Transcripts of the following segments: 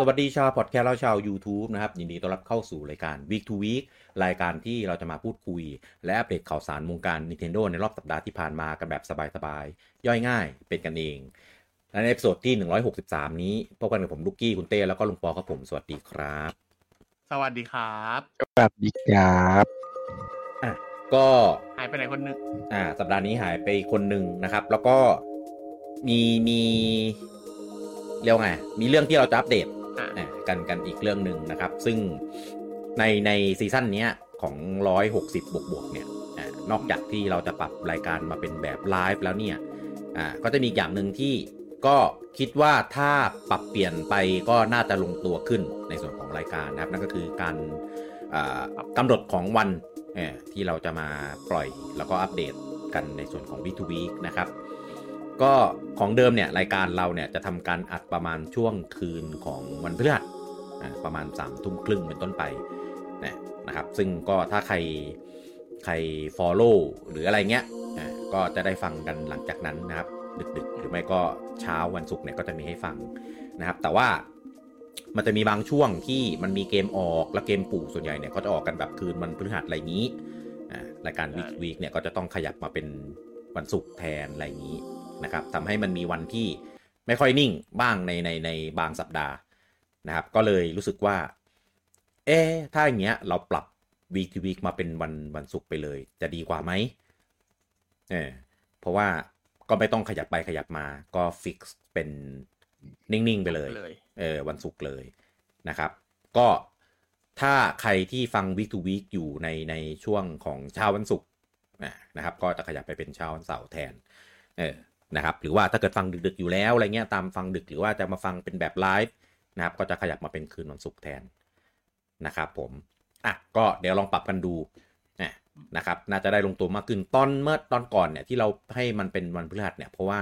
สวัสดีชาวพอดแคสต์และชาว YouTube นะครับ ยินดีต้อนรับเข้าสู่รายการ Week to Week รายการที่เราจะมาพูดคุย และอัปเดตข่าวสารวงการ Nintendo ในรอบสัปดาห์ที่ผ่านมากันแบบสบายๆ ย่อยง่ายเป็นกันเองและใน episode ที่ 163 นี้พบกันกับผมลูกกี้คุณเต้แล้วก็ลุงปอครับผม สวัสดีครับ สวัสดีครับสวัสดีครับอะก็หายไปไหนคนหนึ่งอ่า สัปดาห์นี้หายไปคนหนึ่งนะครับ แล้วก็มีมีเรียกว่าไงมีเรื่องที่เราจะอัปเดตอะอะ กันกันอีกเรื่องหนึ่งนะครับ ซึ่งในในซีซั่นนี้ของ 160 บวกบวกเนี่ยนอกจากที่เราจะปรับรายการมาเป็นแบบไลฟ์แล้วเนี่ยก็จะมีอย่างหนึ่งที่ก็คิดว่าถ้าปรับเปลี่ยนไปก็น่าจะลงตัวขึ้นในส่วนของรายการนะครับ นั่นก็คือการกำหนดของวันที่เราจะมาปล่อยแล้วก็อัปเดตกันในส่วนของ week to week นะครับ ก็ของเดิมเนี่ยรายการเราเนี่ยจะทำการอัดประมาณช่วงคืนของวันพฤหัสประมาณ3ามทุ่มครึ่งเป็นต้นไปนะนะครับ ซึ่งก็ถ้าใครใคร follow หรืออะไรเงี้ยก็จะได้ฟังกันหลังจากนั้นนะครับ ดึกๆ หรือไม่ก็เช้าวันศุกร์เนี่ยก็จะมีให้ฟังนะครับ แต่ว่ามันจะมีบางช่วงที่มันมีเกมออกและเกมปู่ส่วนใหญ่เนี่ยก็จะออกกันแบบคืนวันพฤหัสอะไรนี้รายการ week week เนี่ยก็จะต้องขยับมาเป็นวันศุกร์แทนอะไรนี้ นะครับทำให้มันมีวันที่ไม่ค่อยนิ่งบ้างในในในบางสัปดาห์นะครับ ก็เลยรู้สึกว่า เอ๊ะถ้าอย่างเงี้ยเราปรับ week to week มาเป็นวันวันศุกร์ไปเลย จะดีกว่าไหมเออเพราะว่าก็ไม่ต้องขยับไปขยับมาก็ฟิกเป็นนิ่ง ๆ ไปเลยเลยเออวันศุกร์เลยนะครับ ก็ถ้าใครที่ฟัง week to week อยู่ในในช่วงของเช้าวันศุกร์อะนะครับ ก็จะขยับไปเป็นเช้าวันเสาร์แทน เออ นะครับหรือว่าถ้าเกิดฟังดึกๆอยู่แล้วอะไรเงี้ยตามฟังดึกหรือว่าจะมาฟังเป็นแบบไลฟ์นะครับก็จะขยับมาเป็นคืนวันศุกร์แทนนะครับผมอะก็เดี๋ยวลองปรับกันดูนะนะครับน่าจะได้ลงตัวมากขึ้นตอนเมื่อตอนก่อนเนี่ยที่เราให้มันเป็นวันพฤหัสเนี่ยเพราะว่า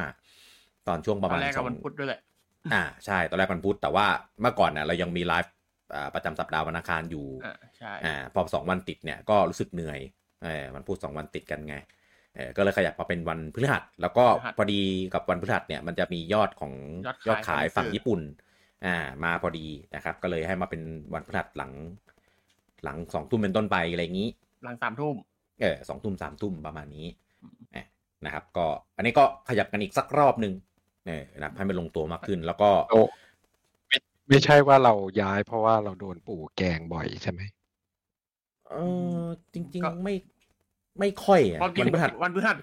ตอนช่วงประตอมาณนแรกสก็องวันพุธด้วยแหละอ่าใช่ตอนแรกวันพุธแต่ว่าเมื่อก่อนเนี่ยเรายังมีไลฟ์อ่าประจำสัปดาห์วันอังคารอยู่อ่าใช่อ่าพอสองวันติดเนี่ยก็รู้สึกเหนื่อยเออมันพูดสองวันติดกันไงเออ ก็เลยขยับมาเป็นวันพฤหัส แล้วก็พอดีกับวันพฤหัสเนี่ยมันจะมียอดของยอดขายฝั่งญี่ปุ่น อ่ามาพอดีนะครับ ก็เลยให้มาเป็นวันพฤหัสหลัง หลังสองทุ่มเป็นต้นไปอะไรอย่างนี้ หลังสามทุ่มเออสองทุ่มสามทุ่มประมาณนี้เอ่อนะครับ ก็อันนี้ก็ขยับกันอีกสักรอบหนึ่งเออนะครับให้มันลงตัวมากขึ้น แล้วก็โอ้ไม่ไม่ใช่ว่าเราย้ายเพราะว่าเราโดนปู่แกล้งบ่อยใช่ไหมเออจริง ๆ ไม่ ไม่ค่อยอะเพราะจริวันงพฤหัสวันพฤหัส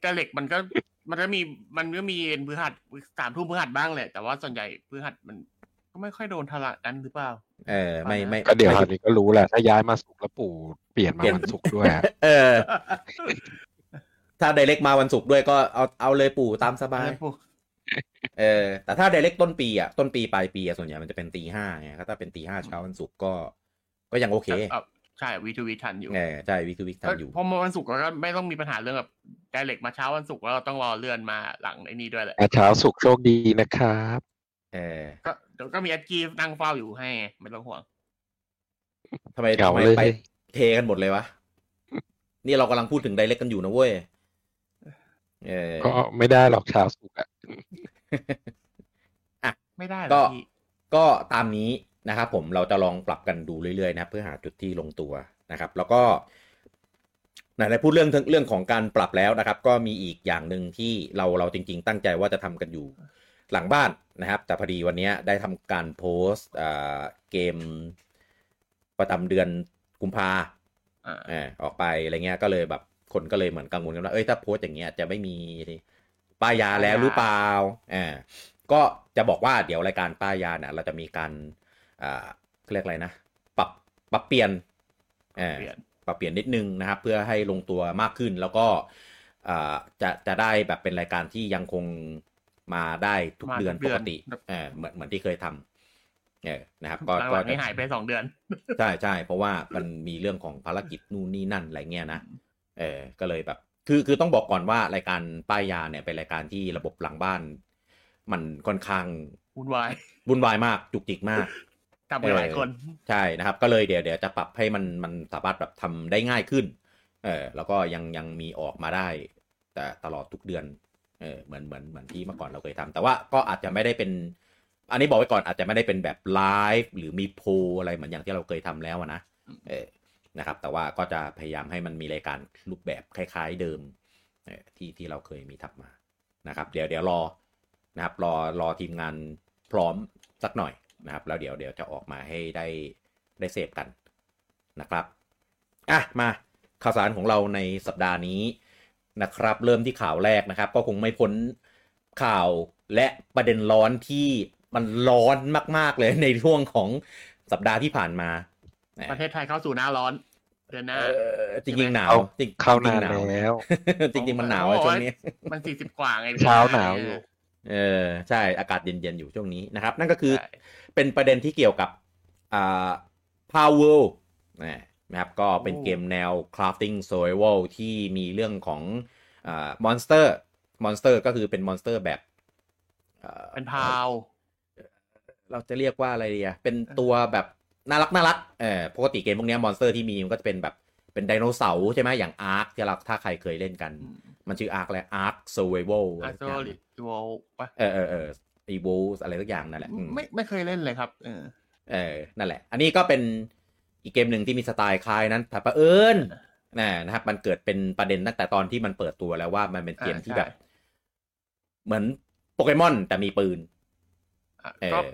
แต่เหล็กมันก็มันก็มีมันก็มีเอ็นพฤหัสสามทุ่มพฤหัสบ้างแหละแต่ว่าส่วนใหญ่พฤหัสมันก็ไม่ค่อยโดนทละกันหรือเปล่า เออ ไม่ไม่ก็เดี๋ยวไม่คราวนี้ก็รู้แหละถ้าย้ายมาสุกร์แล้วปู่เปลี่ยนมาเปลี่ยนวันศุกร์ด้วยอะเออ ถ้าไดเรกมาวันศุกร์ด้วยก็เอาเอาเลยปู่ตามสบายเออ แต่ถ้าไดเรกต้นปีอะต้นปีปลายปีอะส่วนใหญ่มันจะเป็นตีห้าไงก็ถ้าเป็นตีห้าเช้าวันศุกร์ก็ ก็ยังโอเคเอ่อ ใช่วีทูวีทันอยู่เออใช่วิกวิกทำอยู่เพราะวันศุกร์เราก็ไม่ต้องมีปัญหาเรื่องแบบไดเรกมาเช้าวันศุกร์แล้วเราต้องรอเลื่อนมาหลังไอ้นี่ด้วยแหละอะเช้าสุกร์โชคดีนะครับเออก็เดี๋ยวก็มีแอดกีนั่งเฝ้าอยู่ให้ไงไม่ต้องห่วงทำไมเหงาทำไมเลยไปเทกันหมดเลยวะ นี่เรากำลังพูดถึงไดเรกกันอยู่นะเว้ยเออก็ไม่ได้หรอกเช้าสุกร์อะไม่ได้หรก็อกพี่ก็ตามนี้ นะครับผมเราจะลองปรับกันดูเรื่อยๆนะครับเพื่อหาจุดที่ลงตัวนะครับ แล้วก็ไหนๆพูดเรื่องเรื่องของการปรับแล้วนะครับ ก็มีอีกอย่างหนึ่งที่เราเราจริง ๆ ตั้งใจว่าจะทำกันอยู่หลังบ้านนะครับ แต่พอดีวันนี้ได้ทำการโพสต์อ่าเกมประจำเดือนกุมภาอ่าเออออกไปอะไรเงี้ยก็เลยแบบคนก็เลยเหมือนกังวลกันว่าเอ้ยถ้าโพสต์อย่างเงี้ยจะไม่มีป้ายยาแล้วหรือเปล่าอ่าก็จะบอกว่าเดี๋ยวรายการป้ายยาเนี่ยเราจะมีการ อ่าเขาเรียกอะไรนะ ปรับปรับเปลี่ยนเออเปลี่ยนปรับเปลี่ยนนิดนึงนะครับ เพื่อให้ลงตัวมากขึ้นแล้วก็อ่าจะจะได้แบบเป็นรายการที่ยังคงมาได้ทุกมาทุกเดือนเดืปอนกติเออเหมือนเหมือนที่เคยทำเออนะครับ ก็หก็ลังๆจะนี้หายไปสองเดือน ใช่ใช่เพราะว่ามันมีเรื่องของภารกิจนู่นนี่นั่นอะไรเงี้ยนะเออก็เลยแบบ คือคือต้องบอกก่อนว่ารายการป้ายยาเนี่ยเป็นรายการที่ระบบหลังบ้าน มันค่อนข้างวุ่นวายวุ่นวายมากจุกจิกมาก ทำไปหลายคนใช่นะครับ ก็เลยเดี๋ยวเดี๋ยวจะปรับให้มันมันสามารถแบบทำได้ง่ายขึ้น เออแล้วก็ยังยังมีออกมาได้ แต่ตลอดทุกเดือน เออเหมือนเหมือนเหมือนที่เมื่อก่อนเราเคยทำแต่ว่าก็อาจจะไม่ได้เป็น อันนี้บอกไว้ก่อนอาจจะไม่ได้เป็นแบบไลฟ์หรือมีโพอะไรเหมือนอย่างที่เราเคยทำแล้วนะเออนะครับ แต่ว่าก็จะพยายามให้มันมีรายการรูปแบบคล้าย ๆเดิมเออที่ที่เราเคยมีทำมานะครับ เดี๋ยวเดี๋ยวรอนะครับ รอรอทีมงานพร้อมสักหน่อย นะครับ แล้วเดี๋ยวเดี๋ยวจะออกมาให้ได้ได้เสพกันนะครับอะมาข่าวสารของเราในสัปดาห์นี้นะครับ เริ่มที่ข่าวแรกนะครับ ก็คงไม่พ้นข่าวและประเด็นร้อนที่มันร้อนมาก ๆ เลยในช่วงของสัปดาห์ที่ผ่านมา ประเทศไทยเข้าสู่หน้าร้อนเดือนหน้าเออจริงๆหนาวเอาจริงๆเข้านานหวแล้ว จริงๆมันหนาวอะช่วงนี้ มันสี่สิบกว่าไงเช้าหนาวอยู่ เออใช่อากาศเย็นๆอยู่ช่วงนี้นะครับ นั่นก็คือใช่เป็นประเด็นที่เกี่ยวกับอ่า Palworld นะครับก็เป็นเกมแนว crafting survival ที่มีเรื่องของอ่า monster monster ก็คือเป็น monster แบบอ่อเป็น Pal เราจะเรียกว่าอะไรดีอะเป็นตัวแบบน่ารักน่ารักเออปกติเกมพวกเนี้ monster ที่มีมันก็จะเป็นแบบเป็นไดโนเสาร์ใช่ไหมอย่าง ARK ที่เราถ้าใครเคยเล่นกัน มันชื่ออาร์คอะไรอาร์ค survival อาอะไรร์โซสักอย่างลิโวปะเออเออเออ evo อะไรสักอย่างนั่นแหละอืมไม่ไม่เคยเล่นเลยครับเออเออนั่นแหละ อันนี้ก็เป็นอีกเกมหนึ่งที่มีสไตล์คล้ายนั้นแต่ประเอิญนะนะครับมันเกิดเป็นประเด็นตั้งแต่ตอนที่มันเปิดตัวแล้วว่ามันเป็นเกมอ่าที่ใช่แบบ เหมือนโปเกมอนแต่มีปืนอะเอก็อ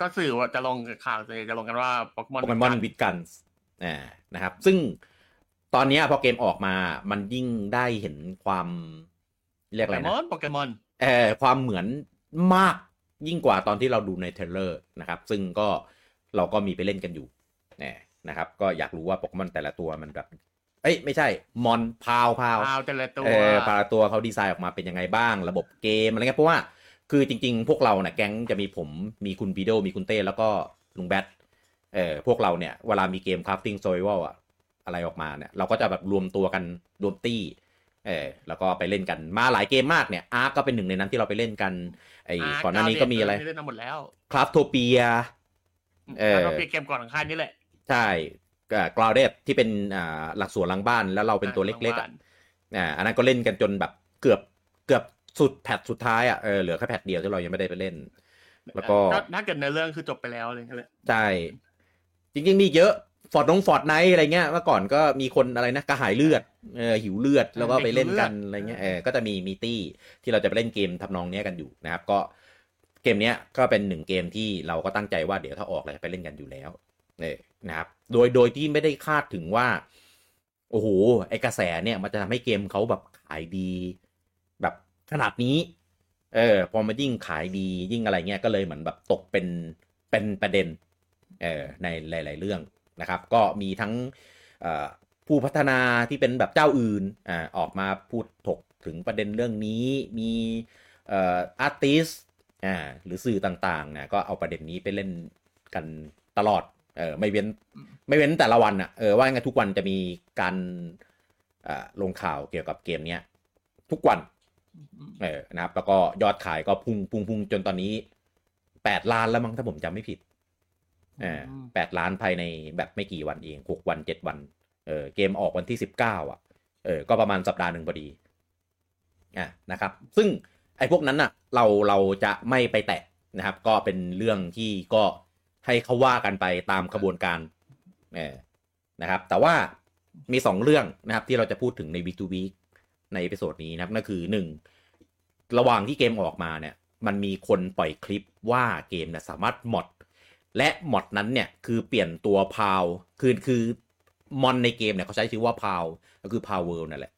ก็สื่อว่าจะลงข่าวจะลงกันว่าโปเกมอนโปเกมอนวิดกันส์อ่านะครับ ซึ่ง ตอนเนี้ยพอเกมออกมา มันยิ่งได้เห็นความเรียกโปอะไรเกมนะอนโปเกมอนเออความเหมือนมากยิ่งกว่าตอนที่เราดูใน trailer นะครับ ซึ่งก็เราก็มีไปเล่นกันอยู่เนี่ยนะครับ ก็อยากรู้ว่าโปเกมอนแต่ละตัวมันแบบ เอ้ยไม่ใช่ มอนพาวพาวพาวแต่ละตัวเออแต่ละตัวเขาดีไซน์ออกมาเป็นยังไงบ้าง ระบบเกมอะไรเงี้ยเพราะว่าคือจริง ๆ พวกเราเนี่ยแก๊งจะมีผมมีคุณปีโดมีคุณเต้แล้วก็ลุงแบทเออพวกเราเนี่ยเวลามีเกม crafting survival อะ อะไรออกมาเนี่ย เราก็จะแบบรวมตัวกันรวมตี้เออแล้วก็ไปเล่นกันมาหลายเกมมากเนี่ยอาร์ก็เป็นหนึ่งในนั้นที่เราไปเล่นกันไอ้าก่อนหน้านี้ก็มีอะไรเล่นมาหมดแล้วคราฟโทเปียเออแล้วก็เปลี่ยนเกมก่อนของค่ายนี่แหละ ใช่กราวเดสที่เป็นอ่าหลักสวนหลังบ้านแล้วเราเป็นตัวเล็กๆบ้าอะนอ่าอันนั้นก็เล่นกันจนแบบเกือบเกือบสุดแพทสุดท้ายอะเออเหลือแค่แพทเดียวที่เรายังไม่ได้ไปเล่น แล้วก็ถ้าเกิดในเรื่องคือจบไปแล้วเลยก็เลยใช่จริงๆมีเยอะ ฟอร์ตนง Fortnite อะไรเงี้ยเมื่อก่อนก็มีคนอะไรนะกระหายเลือดเออหิวเลือดแล้วก็ไปเล่นกันอะไรเงี้ยเออก็จะมีมีตี้ที่เราจะไปเล่นเกมทำนองเนี้ยกันอยู่นะครับก็เกมเนี้ยก็เป็นหนึ่งเกมที่เราก็ตั้งใจว่าเดี๋ยวถ้าออกเราจะไปเล่นกันอยู่แล้วเนี่ยนะครับ โดยโดยที่ไม่ได้คาดถึงว่า โอ้โหไอกระแสเนี่ยมันจะทำให้เกมเขาแบบขายดี แบบขนาดนี้ เออพอมายิ่งขายดียิ่งอะไรเงี้ยก็เลยเหมือนแบบตกเป็นเป็นประเด็นเออในหลาย ๆ เรื่อง นะครับ ก็มีทั้งผู้พัฒนาที่เป็นแบบเจ้าอื่นอออกมาพูดถกถึงประเด็นเรื่องนี้มีอาร์ติสหรือสื่อต่างๆนี่ยก็เอาประเด็นนี้ไปเล่นกันตลอดเออไม่เว้นไม่เว้นแต่ละวันอะเออว่าไงทุกวันจะมีการลงข่าวเกี่ยวกับเกมเนี้ยทุกวันเออนะครับ แล้วก็ยอดขายก็พุ่งพุ่งพุ่งจนตอนนี้แปดล้านแล้วมั้งถ้าผมจำไม่ผิด ออแปดล้านภายในแบบไม่กี่วันเองหกวันเจ็ดวัน เออเกมออกวันที่สิบเก้าอะ เออ ก็ประมาณสัปดาห์หนึ่งพอดี อะนะครับ ซึ่งไอ้พวกนั้นน่ะ เราเราจะไม่ไปแตะนะครับ ก็เป็นเรื่องที่ก็ให้เขาว่ากันไปตามขบวนการเออนะครับ แต่ว่ามีสองเรื่องนะครับ ที่เราจะพูดถึงใน Week to Week ใน episode นี้นะครับนั่นคือหนึ่งระหว่างที่เกมออกมาเนี่ย มันมีคนปล่อยคลิปว่าเกมเนี่ยสามารถ mod และ mod นั้นเนี่ยคือเปลี่ยนตัว Pal คือคือมอนในเกมเนี่ยเขาใช้ชื่อว่า Pal ก็คือ Palworld นั่นแหละ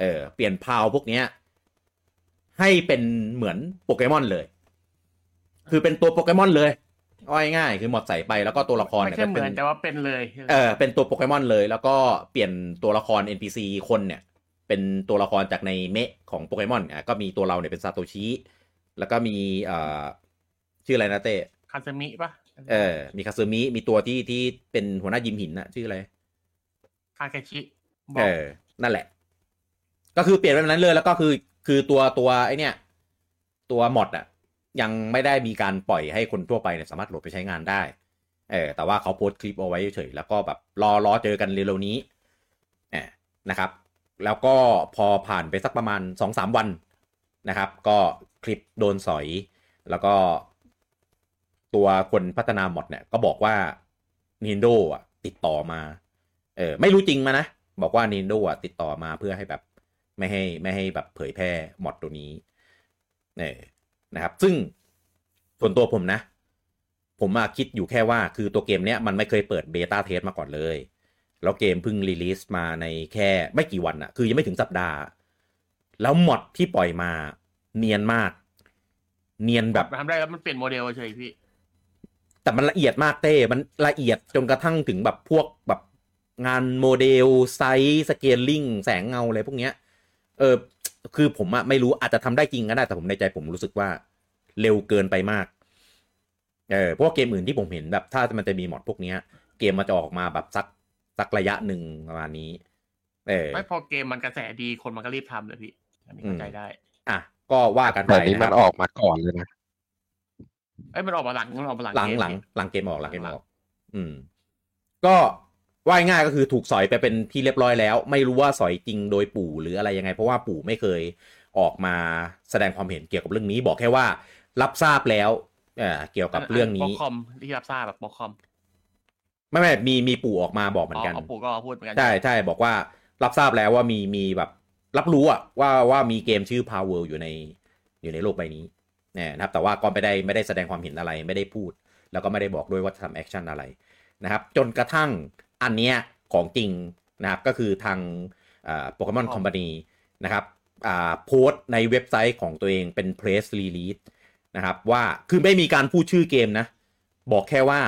เออเปลี่ยน Pal พวกเนี้ยให้เป็นเหมือนโปเกมอนเลย คือเป็นตัวโปเกมอนเลยเอาง่ายๆคือหมดใส่ไปแล้วก็ตัวละครไม่เนี่ยใช่ก็เหเป็มือนนแต่ว่าเป็นเลยเออเป็นตัวโปเกมอนเลย แล้วก็เปลี่ยนตัวละคร NPC คนเนี่ย เป็นตัวละครจากในเมะของโปเกมอนอะก็มีตัวเราเนี่ยเป็นซาโตชิแล้วก็มีเอ่อชื่ออะไรนะเต้คาซามิปะ เออ มีคาซึมิ มีตัวที่ที่เป็นหัวหน้ายิมหินนะชื่ออะไรคาเคชิบอเอกอนั่นแหละ ก็คือเปลี่ยนไปแบบนั้นเลย แล้วก็คือ คือตัวตัวไอเนี่ยตัวมอดอะยังไม่ได้มีการปล่อยให้คนทั่วไปเนี่ยสามารถโหลดไปใช้งานได้ เออ แต่ว่าเขาโพสต์คลิปเอาไว้เฉยๆแล้วก็แบบรอรอเจอกันเร็วๆนี้เออนะครับ แล้วก็พอผ่านไปสักประมาณสองสามวันนะครับ ก็คลิปโดนสอย แล้วก็ ตัวคนพัฒนามอดเนี่ยก็บอกว่า Nintendo อะ ติดต่อมา เออไม่รู้จริงมานะ บอกว่า Nintendo อะติดต่อมาเพื่อให้แบบไม่ให้ไม่ให้แบบเผยแพร่ mod ตัวนี้เออนะครับ ซึ่งส่วนตัวผมนะ ผมมาคิดอยู่แค่ว่าคือตัวเกมเนี้ยมันไม่เคยเปิด beta test มาก่อนเลย แล้วเกมเพิ่ง release มาในแค่ไม่กี่วันอะคือยังไม่ถึงสัปดาห์ แล้ว mod ที่ปล่อยมาเนียนมาก เนียนแบบทำได้แล้วมันเปลี่ยนโมเดลเฉยพี่ แต่มันละเอียดมากเต้ มันละเอียดจนกระทั่งถึงแบบพวกแบบงานโมเดล size scaling แสงเงาอะไรพวกเนี้ย เออคือผมอะไม่รู้อาจจะทำได้จริงก็ได้ แต่ผมในใจผมรู้สึกว่าเร็วเกินไปมาก เออเพราะว่าเกมอื่นที่ผมเห็นแบบ ถ้ามันจะมี mod พวกเนี้ย เกมมันจะออกมาแบบสักสักระยะหนึ่งประมาณนี้ เออไม่พอเกมมันกระแสดีคนมันก็รีบทำเลยพี่อันนี้เข้าใจได้ อะก็ว่ากันไปแต่นี้นะคมัรันบออกมาก่อนเลยนะ เอ้ยมันออกมาหลังมันออกมาหลังหลังเกมหลังนี่หลังเกมออกหลังเกมหลัองอก อืม ก็ว่ายง่ายก็คือถูกสอยไปเป็นที่เรียบร้อยแล้ว ไม่รู้ว่าสอยจริงโดยปู่หรืออะไรยังไง เพราะว่าปู่ไม่เคยออกมาแสดงความเห็นเกี่ยวกับเรื่องนี้ บอกแค่ว่า รับทราบแล้วเอ่อเกี่ยวกับเรื่องบนี้ล็อกคอมที่รับทราบแบบบล็อกคอมไม่ไม่มีมีปู่ออกมาบอกเหมือนกันอ๋อปู่ก็พูดเหมือนกันใช่ใช่บอกว่ารับทราบแล้วว่ามีมีแบบ รับรู้อะว่าว่ามีเกมชื่อ Power อยู่ในอยู่ในโลกใบนี้ เนี่ยนะครับแต่ว่าก็ไม่ได้ไม่ได้แสดงความเห็นอะไรไม่ได้พูด แล้วก็ไม่ได้บอกด้วยว่าจะทำ action อะไรนะครับจนกระทั่งอันเนี้ยของจริงนะครับก็คือทาง Pokémon Company นะครับโพสต์ในเว็บไซต์ของตัวเองเป็น press release นะครับว่าคือไม่มีการพูดชื่อเกมนะ บอกแค่ว่า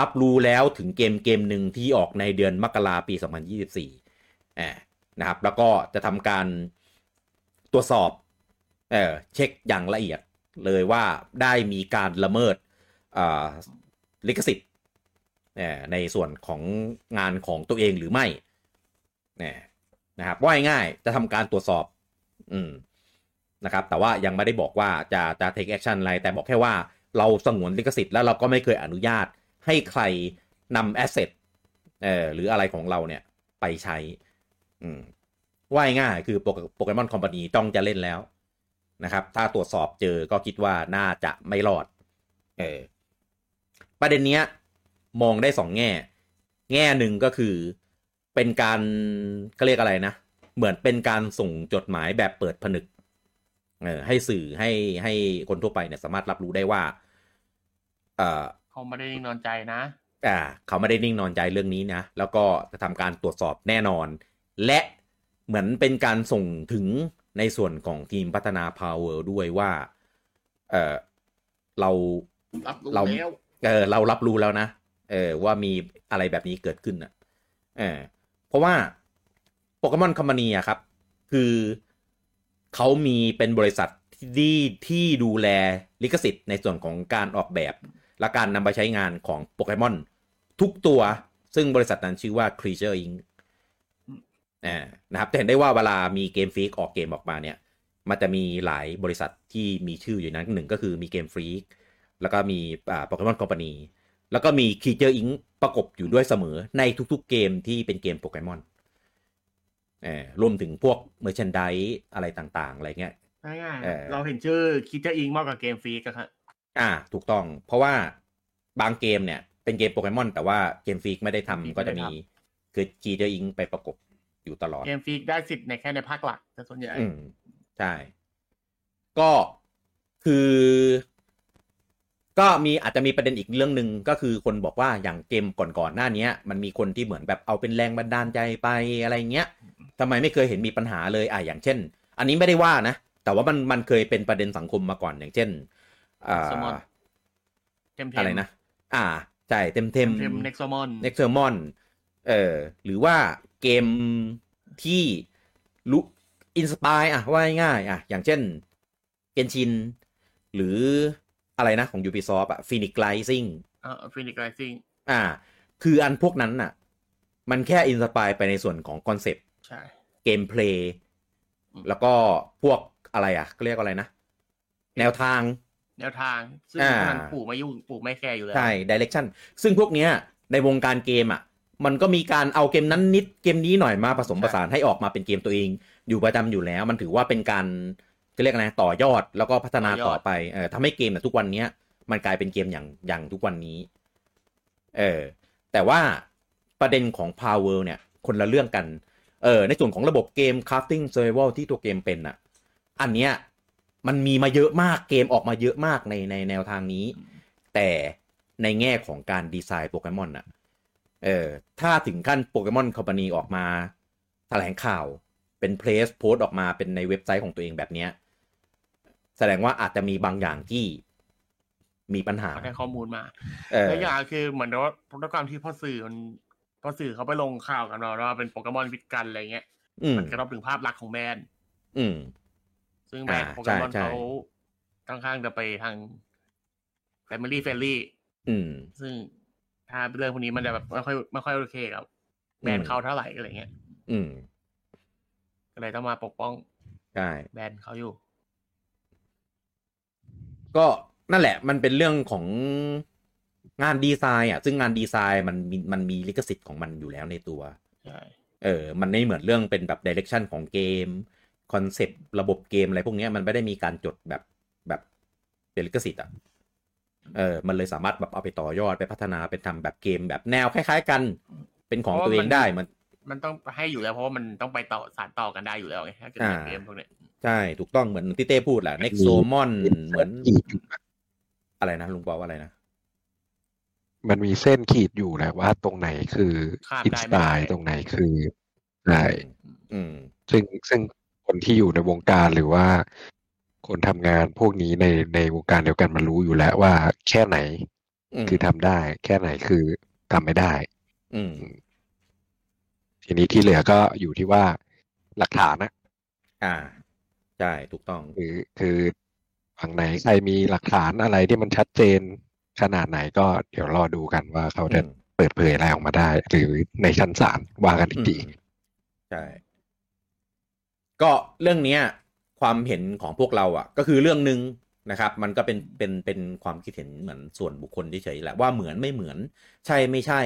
รับรู้แล้วถึงเกมเกมหนึ่งที่ออกในเดือนมกราปี 2024อ่านะครับแล้วก็จะทำการตรวจสอบเออเช็คอย่างละเอียด เลยว่าได้มีการละเมิดลิขสิทธิ์ในส่วนของงานของตัวเองหรือไม่นะครับว่าง่ายจะทำการตรวจสอบอืมนะครับแต่ว่ายังไม่ได้บอกว่าจะจะ take action อะไร แต่บอกแค่ว่าเราสงวนลิขสิทธิ์แล้วเราก็ไม่เคยอนุญาตให้ใครนำ asset เอ่อหรืออะไรของเราเนี่ยไปใช้อืมว่าง่ายคือโปเกมอนคอมพานีต้องจะเล่นแล้ว นะครับ ถ้าตรวจสอบเจอก็คิดว่าน่าจะไม่รอด เออ ประเด็นเนี้ย มองได้สองแง่ แง่หนึ่งก็คือเป็นการก็เรียกอะไรนะ เหมือนเป็นการส่งจดหมายแบบเปิดผนึก เออ ให้สื่อให้ให้คนทั่วไปเนี่ยสามารถรับรู้ได้ว่า เอ่อเขาไม่ได้นิ่งนอนใจนะ อ่า เขาไม่ได้นิ่งนอนใจเรื่องนี้นะ แล้วก็จะทำการตรวจสอบแน่นอน และเหมือนเป็นการส่งถึง ในส่วนของทีมพัฒนา Power ด้วยว่า เออเรารับรู้เราแล้วเออเรารับรู้แล้วนะเออว่ามีอะไรแบบนี้เกิดขึ้นอะเออเพราะว่าโปเกมอนคอมพานีอะครับ คือเขามีเป็นบริษัทที่ที่ดูแลลิขสิทธิ์ในส่วนของการออกแบบ และการนำไปใช้งานของโปเกมอนทุกตัว ซึ่งบริษัทนั้นชื่อว่า Creature Inc. อ่านะครับจะเห็นได้ว่าเวลามีเกมฟรีกออกเกมออกมาเนี่ย มันจะมีหลายบริษัทที่มีชื่ออยู่นั้นหนึ่งก็คือมีเกมฟรีกแล้วก็มีอ่าโปเกมอนคอมพานีแล้วก็มี Creature Inc. ประกบอยู่ด้วยเสมอในทุกๆเกมที่เป็นเกมโปเกมอนเออรวมถึงพวกเมอร์ชันด e อะไรต่างๆ อะไรเงี้ยง่ายเออๆเราเห็นชื่อ Creatures Inc. มากกว่า Game Freak กันครับอ่า ถูกต้อง เพราะว่าบางเกมเนี่ย เป็นเกมโปเกมอน แต่ว่า Game Freak ไม่ได้ทำก็จะมี คือ Creatures Inc. ไปประกบ อยู่ตลอดเกมฟรีได้สิทธิ์ในแค่ในภาคหลักแต่ส่วนใหญ่อืมใช่ ก็คือ ก็มีอาจจะมีประเด็นอีกเรื่องหนึ่งก็คือคนบอกว่าอย่างเกมก่อนๆหน้าเนี้ยมันมีคนที่เหมือนแบบเอาเป็นแรงบันดาลใจไปอะไรเงี้ยทำไมไม่เคยเห็นมีปัญหาเลยอะอย่างเช่น อันนี้ไม่ได้ว่านะ แต่ว่ามันมันเคยเป็นประเด็นสังคมมาก่อนอย่างเช่นอ่า Temtem อะไรนะ อ่าใช่ Tem Temtem Nexomon Nexomon เออหรือว่าเกมที่รู้ inspire อะว่าง่ายๆอะ อย่างเช่น Genshin หรืออะไรนะของ Ubisoft อะ Fenyx Rising เอ่อ Fenyx Risingอ่า คืออันพวกนั้นน่ะ มันแค่ inspire ไปในส่วนของคอนเซปต์ใช่ gameplay อืมแล้วก็พวกอะไรอะก็เรียกว่าอะไรนะ แนวทาง แนวทาง ซึ่งอ่ามันปลูกไม่ยุ่งปลูกไม่แคร์อยู่แล้ว ใช่ direction ซึ่งพวกเนี้ย ในวงการเกมอะ มันก็มีการเอาเกมนั้นนิดเกมนี้หน่อยมาผสมผสานให้ออกมาเป็นเกมตัวเอง อยู่ประจำอยู่แล้ว มันถือว่าเป็นการก็เรียกอะไรต่อยอดแล้วก็พัฒนาต่อไปเออทำให้เกมเนี่ยทุกวันเนี้ยมันกลายเป็นเกมอย่างอย่างทุกวันนี้ เออ แต่ว่าประเด็นของ Power เนี่ย คนละเรื่องกัน เออ ในส่วนของระบบเกม crafting survival ที่ตัวเกมเป็นอะ อันเนี้ยมันมีมาเยอะมากเกมออกมาเยอะมากในในแนวทางนี้ แต่ในแง่ของการดีไซน์โปเกมอนอะ เออถ้าถึงขั้นโปเกมอนคอมพานีออกมาแถลงข่าวเป็นเพลสโพสต์ออกมาเป็นในเว็บไซต์ของตัวเองแบบเนี้ยแสดงว่าอาจจะมีบางอย่างที่มีปัญหาเขาได้ข้อมูลมาเออและอย่างคือเหมือนว่าด้วยความที่พ่อสื่อมันพ่อสื่อเขาไปลงข่าวกันมาว่าเป็นโปเกมอนวิดกันอะไรเงี้ยอืมมันกระทบถึงภาพลักษณ์ของแบรนด์อืม ซึ่งแบรนด์อ่าโปเกมอนใช่ใช่เขาค่อนข้างจะไปทาง Family Friendly อืมซึ่ง ถ้าเรื่องพวกนี้มันจะแบบไม่ค่อยไม่ค่อยโอเคกับแบรนด์เขาเท่าไหร่อะไรเงี้ยอืมก็เลยต้องมาปกป้องใช่แบรนด์เขาอยู่ ก็นั่นแหละ มันเป็นเรื่องของงานดีไซน์อะ ซึ่งงานดีไซน์มันมีมันมีลิขสิทธิ์ของมันอยู่แล้วในตัวใช่เออ มันไม่เหมือนเรื่องเป็นแบบ direction ของเกมคอนเซปต์ระบบเกมอะไรพวกเนี้ยมันไม่ได้มีการจดแบบแบบเป็นลิขสิทธิ์อะ เออมันเลยสามารถแบบเอาไปต่อยอดไปพัฒนาเป็นทำแบบเกมแบบแนวคล้าย ๆ กัน เป็นของตัวเองได้มัน มันต้องให้อยู่แล้วเพราะว่ามันต้องไปต่อสานต่อกันได้อยู่แล้วไงถ้าเกิดเป็นอ่าเกมพวกเนี้ยใช่ถูกต้องเหมือนที่เต้พูดแหละ Next มี s o m o n เหมือนขีดอยู่อะอะไรนะลุงบอกว่าอะไรนะมันมีเส้นขีดอยู่แหละว่าตรงไหนคือข้ามอินได้สไม่ปาได้ยตรงไหนคือใช่อืมซึ่งซึ่งคนที่อยู่ในวงการหรือว่า คนทำงานพวกนี้ในในวงการเดียวกันมันรู้อยู่แล้วว่าแค่ไหนอืมคือทำได้ แค่ไหนคือทำไม่ได้ อืมทีนี้ที่เหลือก็อยู่ที่ว่าหลักฐานนะอ่าใช่ถูกต้อง คือคือฝั่งไหนใครมีหลักฐานอะไรที่มันชัดเจนขนาดไหนก็เดี๋ยวรอดูกันว่าเขาจะอืมเปิดเผยอะไรออกมาได้ หรือในชั้นศาลว่ากันอีกทีอืมใช่ก็เรื่องเนี้ย ความเห็นของพวกเราอะก็คือเรื่องหนึ่งนะครับ มันก็เป็นเป็นเป็นความคิดเห็นเหมือนส่วนบุคคลเฉยๆแหละว่าเหมือนไม่เหมือน ใช่ไม่ใช่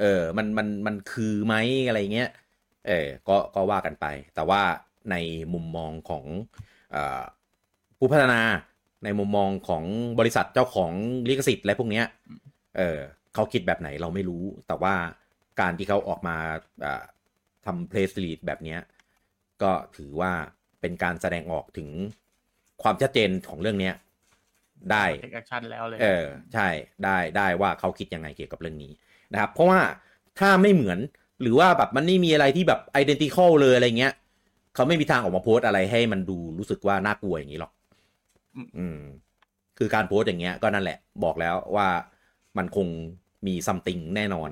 เออมันมันมันคือไหมอะไรเงี้ยเออก็ก็ว่ากันไป แต่ว่าในมุมมองของออผู้พัฒนาในมุมมองของบริษัทเจ้าของลิขสิทธิ์อะไรพวกเนี้ยเออเขาคิดแบบไหนเราไม่รู้ แต่ว่าการที่เขาออกมาทำ press release แบบเนี้ยก็ถือว่า เป็นการแสดงออกถึงความชัดเจนของเรื่องเนี้ยได้ take action แล้วเลยเออใช่ได้ได้ว่าเขาคิดยังไงเกี่ยวกับเรื่องนี้นะครับ เพราะว่าถ้าไม่เหมือนหรือว่าแบบมันไม่มีอะไรที่แบบ identical เลยอะไรเงี้ยเขาไม่มีทางออกมาโพสต์อะไรให้มันดูรู้สึกว่าน่ากลัวอย่างนี้หรอก อืม คือการโพสต์อย่างเงี้ย ก็นั่นแหละบอกแล้วว่ามันคงมีซัมติงแน่นอน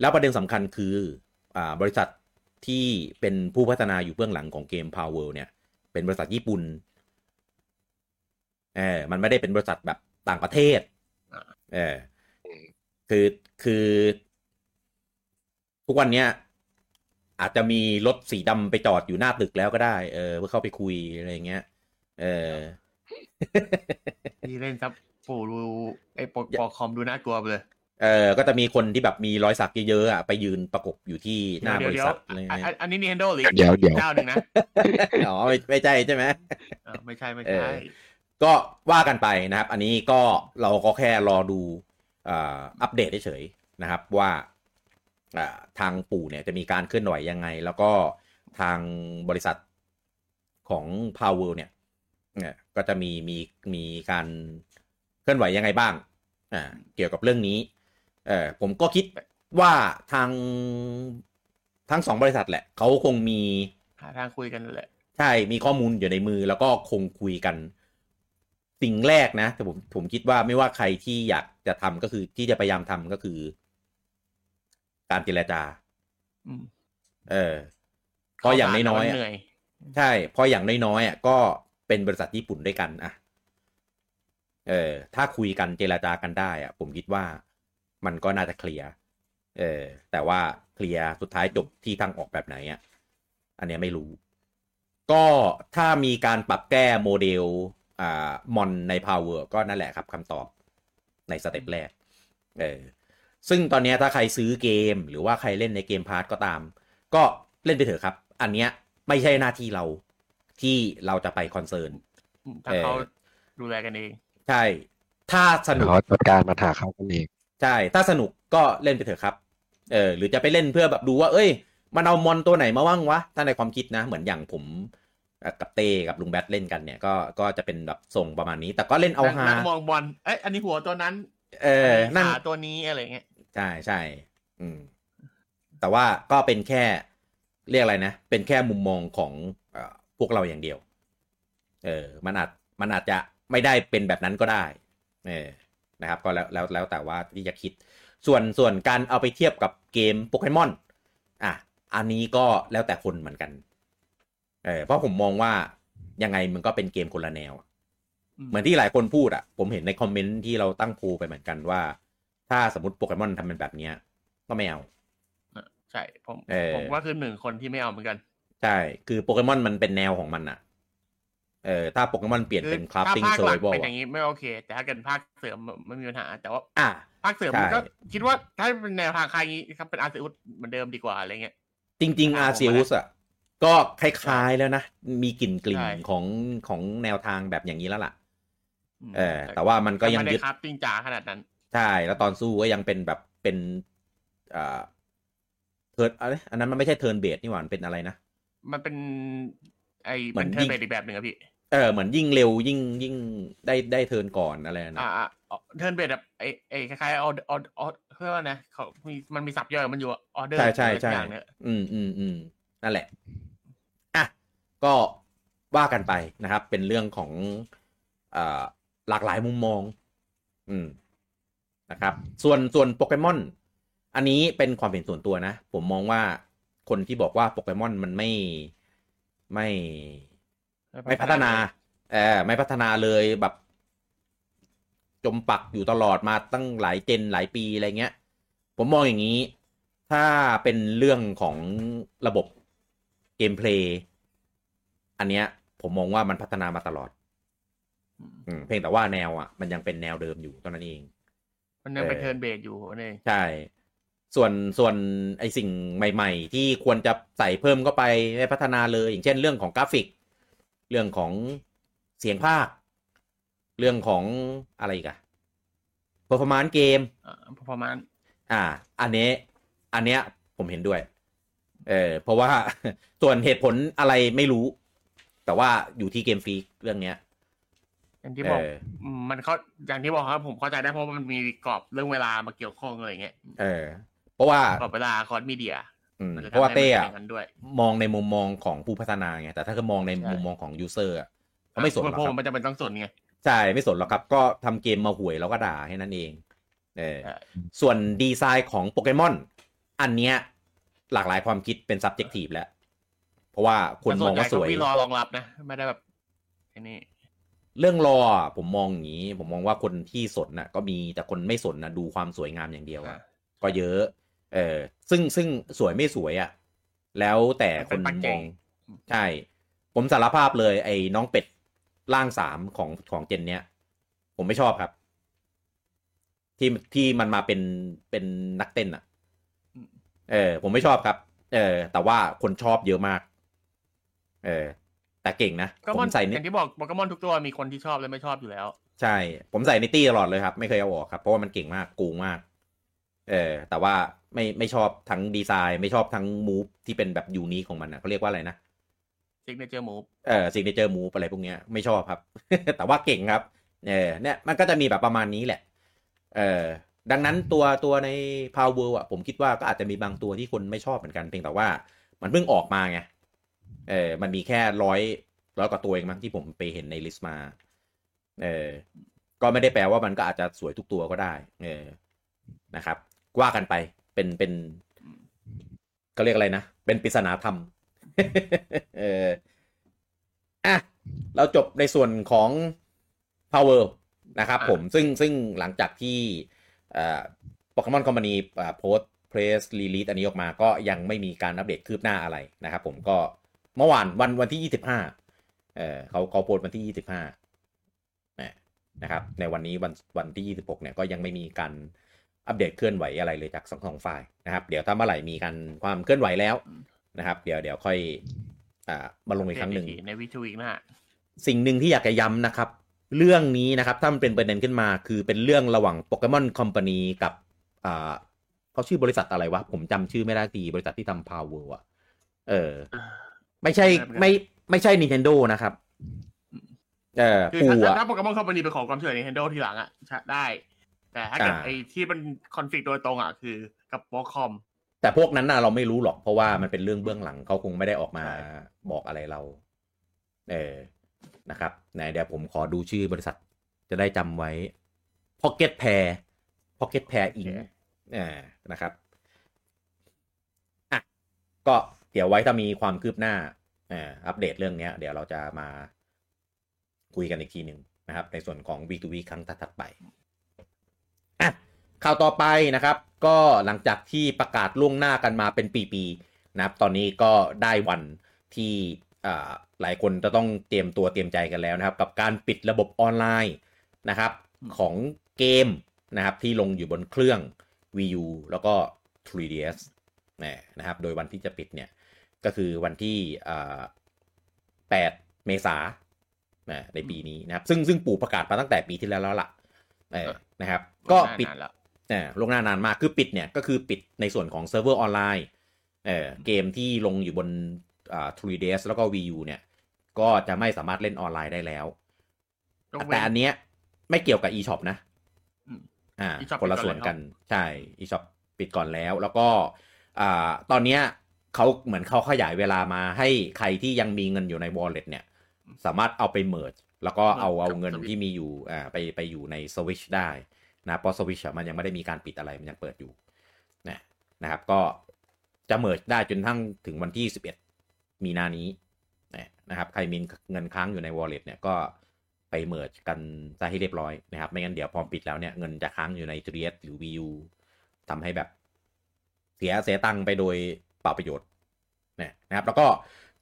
แล้วประเด็นสำคัญคือ อ่า บริษัทที่เป็นผู้พัฒนาอยู่เบื้องหลังของเกม Power เนี่ย เป็นบริษัทญี่ปุ่นเออมันไม่ได้เป็นบริษัทแบบต่างประเทศเออคือคือ ทุกวันเนี้ยอาจจะมีรถสีดำไปจอดอยู่หน้าตึกแล้วก็ได้ เออ เพื่อเข้าไปคุยอะไรอย่างเงี้ย เออที่เล่นซับปูดูไอ้ปกปอคอมดูน่ากลัวไปเลย เออก็จะมีคนที่แบบมีรอยสักเยอะๆอะไปยืนประกบอยู่ที่หน้าบเดี๋ยวริเดี๋ยวษัทอะไรอันเงี้ยอันนี้ Nintendo หรือเดี๋ยวเดี๋ยวเจ้าหนึ่งนะอ๋อไม่ไม่ใช่ใช่ไหมเออไม่ใช่ไม่เอใช่อก็ว่ากันไปนะครับ อันนี้ก็เราก็แค่รอดูอ่าอัปเดตเฉยๆนะครับว่าอ่าทางปู่เนี่ยจะมีการเคลื่อนไหวยังไง แล้วก็ทางบริษัทของ Power เนี่ยเนี่ยก็จะมีมีมีการเคลื่อนไหวยังไงบ้างอ่าเกี่ยวกับเรื่องนี้ เออผมก็คิดว่าทางทั้งสองบริษัทแหละเขาคงมีหาทางคุยกันนั่นแหละ ใช่มีข้อมูลอยู่ในมือแล้วก็คงคุยกัน สิ่งแรกนะแต่ผมผมคิดว่าไม่ว่าใครที่อยากจะทำก็คือที่จะพยายามทำก็คือ การเจรจาอืมเออเพราะอย่างน้อยๆเหอะนื่อยใช่เพราะอย่างน้อยๆอะก็เป็นบริษัทญี่ปุ่นด้วยกันอะเออถ้าคุยกันเจรจากันได้อะผมคิดว่า มันก็น่าจะเคลียร์เออแต่ว่าเคลียร์สุดท้ายจบที่ทางออกแบบไหนอะอันเนี้ยไม่รู้ ก็ถ้ามีการปรับแก้โมเดลอ่ามอนใน Power ก็นั่นแหละครับคำตอบใน step แรกเออซึ่งตอนเนี้ยถ้าใครซื้อเกมหรือว่าใครเล่นในเกม Pal ก็ตาม ก็เล่นไปเถอะครับ อันเนี้ยไม่ใช่หน้าที่เราที่เราจะไป concern อืมถ้าเออเขาดูแลกันเอง ใช่ ถ้าสนุกเขาจัดการปัญหาเขากันเอง ใช่ ถ้าสนุกก็เล่นไปเถอะครับ เออ หรือจะไปเล่นเพื่อแบบดูว่า เอ้ย มันเอามอนตัวไหนมาบ้างวะ ถ้าในความคิดนะ เหมือนอย่างผมเอ่อกับเต้กับลุงแบทเล่นกันเนี่ย ก็ ก็จะเป็นแบบส่งประมาณนี้ แต่ก็เล่นเอาฮานั่งมองบอล เอ้ย อันนี้หัวตัวนั้น เออนั่งขาตัวนี้อะไรเงี้ย ใช่ใช่ อืม แต่ว่าก็เป็นแค่เรียกอะไรนะ เป็นแค่มุมมองของเออพวกเราอย่างเดียว เออ มันอาจ มันอาจจะไม่ได้เป็นแบบนั้นก็ได้ เออ นะครับก็แล้วแล้วแล้วแต่ว่าที่จะคิด ส่วนส่วนการเอาไปเทียบกับเกมโปเกมอนอะอันนี้ก็แล้วแต่คนเหมือนกันเออเพราะผมมองว่ายังไงมันก็เป็นเกมคนละแนวอะอืมเหมือนที่หลายคนพูดอะ ผมเห็นในคอมเมนต์ที่เราตั้งโพลไปเหมือนกันว่า ถ้าสมมติโปเกมอนทำเป็นแบบเนี้ยก็ไม่เอาใช่ผมเออผมก็คือหนึ่งคนที่ไม่เอาเหมือนกัน ใช่ คือโปเกมอนมันเป็นแนวของมันอะ เออถ้าโปเกมอนเปลี่ยนเป็นคราฟถ้าติ้งภาคเซอหร์ลัไวกบอลเป็นอย่างนี้ไม่โอเค แต่ถ้าเกิดภาคเสริมไม่มีปัญหา แต่ว่าอะภาคเสริมใช่มันก็คิดว่าถ้าเป็นแนวทางใครครับเป็นอาร์เซอุสเหมือนเดิมดีกว่าอะไรเงี้ย จริง ๆอะอาผมเซียว่าอุสอะก็คล้ายๆแล้วนะ มีกลิ่นกลิ่นใช่ของของแนวทางแบบอย่างนี้แล้วล่ะมเออ แต่ว่ามันก็ยังไม่ได้ยึดครับจริงจ๋าขนาดนั้น ใช่ แล้วตอนสู้ก็ยังเป็นแบบเป็นอ่าเทิร์นอะไรอันนั้นมันไม่ใช่เทิร์นเบสนี่หว่ามันเป็นอะไรนะมันเป็น ไอเหมืมัอนนเทิร์ยินงเบสอีกแบบหนึ่งอะพี่เออเหมือนยิ่งเร็วยิ่งยิ่งได้ได้เทิร์นก่อนอะไรนะอ่าอ่าเทิร์นเบสแบบไอไอคล้ายๆอออออเพื่อว่านะเขามีมันมีสับย่อยของมันอยู่ออเดอร์ใช่ใช่ใช่อย่างเนี้ยอืมอืมอืมนั่นแหละอะก็ว่ากันไปนะครับ เป็นเรื่องของเอ่อหลากหลายมุมมอง อืมนะครับ ส่วนส่วนโปเกมอนอันนี้เป็นความเห็นส่วนตัวนะ ผมมองว่าคนที่บอกว่าโปเกมอนมันไม่ ไม่ ไม่พัฒนาเออไม่พัฒนาเลยแบบ จมปักอยู่ตลอดมาตั้งหลาย gen หลายปีอะไรเงี้ย ผมมองอย่างนี้ ถ้าเป็นเรื่องของระบบ gameplay อันเนี้ย ผมมองว่ามันพัฒนามาตลอดอืมอืมเพียงแต่ว่าแนวอะ มันยังเป็นแนวเดิมอยู่เท่านั้นเอง มันยังเป็นเออเทิร์นเบสอยู่นี่ใช่ ส่วนส่วนไอสิ่งใหม่ ๆ ที่ควรจะใส่เพิ่มเข้าไปให้พัฒนาเลย อย่างเช่นเรื่องของกราฟิก เรื่องของเสียงภาค เรื่องของอะไรอีกอะ performance เกมอ่าประมาณอ่า อันนี้ อันเนี้ยผมเห็นด้วย เออเพราะว่าส่วนเหตุผลอะไรไม่รู้ แต่ว่าอยู่ที่เกมฟรีเรื่องเนี้ยอย่างที่บอกเออมมันเขาอย่างที่บอกครับผมเข้าใจได้เพราะว่ามันมีกรอบเรื่องเวลามาเกี่ยวข้องอะไรอย่างเงี้ยเออ เพราะว่ากรอบเวลาคอร์สมีเดียอืมมันจะเพราะว่าทำให้เต้มันอะเป็นอย่างนั้นด้วยมองในมุมมองของผู้พัฒนาไงแต่ถ้าคือมองในใช่มุมมองของยูเซอร์อะเขาไม่สนหรอกเพราะคผรับมมันจะเป็นต้องสนไงใช่ไม่สนหรอกครับ ก็ทำเกมมาห่วยแล้วก็ด่าให้นั่นเองเออใช่ส่วนดีไซน์ของโปเกมอนอันเนี้ยหลากหลายความคิดเป็น subjective แล้ว เพราะว่าคนมองว่าสวยแต่นใหญ่ก็มีรอรองรับนะไม่ได้แบบไอ้นี่เรื่องรออะผมมองอย่างนี้ ผมมองว่าคนที่สนน่ะ ก็มีแต่คนไม่สนนะดูความสวยงามอย่างเดียวอะอ่าก็เยอะ เออซึ่งซึ่งสวยไม่สวยอะ่ะ แล้วแต่คนมันเป็นปัจเจมอกงใช่ ผมสารภาพเลย ไอ้น้องเป็ดร่างสามของของเจนเนี้ย ผมไม่ชอบครับ ที่ที่มันมาเป็นเป็นนักเต้นอะ่ะอืมเออ ผมไม่ชอบครับ เออ แต่ว่าคนชอบเยอะมาก เออ แต่เก่งนะก็ผมอมนใส่อนี่ย่างที่บอกโปเกมอนทุกตัวมีคนที่ชอบและไม่ชอบอยู่แล้ว ใช่ ผมใส่ในปาร์ตี้ตลอดเลยครับ ไม่เคยเอาออกครับ เพราะว่ามันเก่งมากกูงมาก เออแต่ว่าไม่ไม่ชอบทั้งดีไซน์ไม่ชอบทั้ง move ที่เป็นแบบ unique ของมันนะเขาเรียกว่าอะไรนะ signature move เออ signature move อะไรพวกเนี้ยไม่ชอบครับ แต่ว่าเก่งครับเออเนี่ยมันก็จะมีแบบประมาณนี้แหละ เออดังนั้นตัวตัวใน Palworld อะผมคิดว่าก็อาจจะมีบางตัวที่คนไม่ชอบเหมือนกันเพียงแต่ว่ามันเพิ่งออกมาไงเออมันมีแค่ร้อยร้อยกว่าตัวเองมั้งที่ผมไปเห็นใน list มาเออก็ไม่ได้แปลว่ามันก็อาจจะสวยทุกตัวก็ได้ เออนะครับ ว่ากันไป เป็นเป็นก็เรียกอะไรนะ เป็นปริศนาธรรม เอออะเราจบในส่วนของ Power นะครับอะผมซึ่งซึ่งหลังจากที่ Pokémon Company โพสต์ press release อันนี้ออกมาก็ยังไม่มีการอัปเดตคืบหน้าอะไรนะครับผมก็เมื่อวานวันวันที่ยี่สิบห้าเออเขาเขาโพสต์วันที่ยี่สิบห้านะครับ ในวันนี้วันวันที่ยี่สิบหกเนี่ยก็ยังไม่มีการ อัปเดตเคลื่อนไหวอะไรเลยจากสองสองฝ่ายนะครับ เดี๋ยวถ้าเมื่อไหร่มีการความเคลื่อนไหวแล้วนะครับ เดี๋ยวเดี๋ยวค่อยอ่ามาลงอีกครั้งหนึ่งในวิทูอีกนะฮะสิ่งหนึ่งที่อยากจะย้ำนะครับ เรื่องนี้นะครับ ถ้ามันเป็นประเด็นขึ้นมา คือเป็นเรื่องระหว่างโปเกมอนคอมพานีกับอ่าเขาชื่อบริษัทอะไรวะ ผมจำชื่อไม่ได้ทีบริษัทที่ทำ Palworld อะเออ ไม่ใช่ไม่ไม่ใช่ Nintendo นะครับ เออคือปู่ถ้าอะถ้าโปเกมอน Company เป็นของความเชื่อ Nintendo ทีหลังอะใช่ได้ แต่ถ้าเกิดอ่าไอ้ที่มันคอนฟ lict โดยตรงอะคือกับโปคอมแต่พวกนั้นน่ะเราไม่รู้หรอกเพราะว่ามันเป็นเรื่องเบื้องหลังเขาคงไม่ได้ออกมาใช่บอกอะไรเรา เออนะครับไหนเดี๋ยวผมขอดูชื่อบริษัทจะได้จำไว้ Pocket Pair Pocket Pair Inc. อ่านะครับอะก็เดี๋ยวไว้ถ้ามีความคืบหน้าอ่าอัปเดตเรื่องเนี้ยเดี๋ยวเราจะมาคุยกันอีกทีหนึ่งนะครับ ในส่วนของ V2V ครั้งถัดๆไป อะข่าวต่อไปนะครับ ก็หลังจากที่ประกาศล่วงหน้ากันมาเป็นปีๆนะครับ ตอนนี้ก็ได้วันที่อ่าหลายคนจะต้องเตรียมตัวเตรียมใจกันแล้วนะครับ กับการปิดระบบออนไลน์นะครับของเกมนะครับที่ลงอยู่บนเครื่อง Wii U แล้วก็ 3DS นะนะครับ โดยวันที่จะปิดเนี่ย ก็คือวันที่อ่า8เมษายนนะในปีนี้นะครับ ซึ่งซึ่งปู่ประกาศมาตั้งแต่ปีที่แล้วแล้วล่ะเออ นะครับ ก็ปิดนานแล้วอ่าล่วงหน้านานมากคือปิดเนี่ยก็คือปิดในส่วนของเซิร์ฟเวอร์ออนไลน์เออเกมที่ลงอยู่บนอ่า 3DS แล้วก็ Wii U เนี่ย ก็จะไม่สามารถเล่นออนไลน์ได้แล้วยกเว้แต่นอันเนี้ยไม่เกี่ยวกับ eShop นะอืมอ่า eShop คนละปิดก่อนส่วนกันแล้วใช่ eShop ปิดก่อนแล้ว แล้วก็อ่าตอนเนี้ยเขาเหมือนเขาขยายเวลามาให้ใครที่ยังมีเงินอยู่ใน wallet เนี่ย สามารถเอาไป merge แล้วก็เอาเอาเงินที่มีอยู่อ่าไปไปอยู่ใน Switch ได้นะเพราะ Switch อะมันยังไม่ได้มีการปิดอะไรมันยังเปิดอยู่นะนะครับก็จะ merge ได้จนทั้งถึงวันที่ 11 มีนานี้นะนะครับใครมีเงินค้างอยู่ใน wallet เนี่ยก็ไป merge กันซะให้เรียบร้อยนะครับไม่งั้นเดี๋ยวพอปิดแล้วเนี่ยเงินจะค้างอยู่ใน 3DS หรือ Wii U ทำให้แบบเสียเสียตังค์ไปโดยเปล่าประโยชน์นะนะครับแล้วก็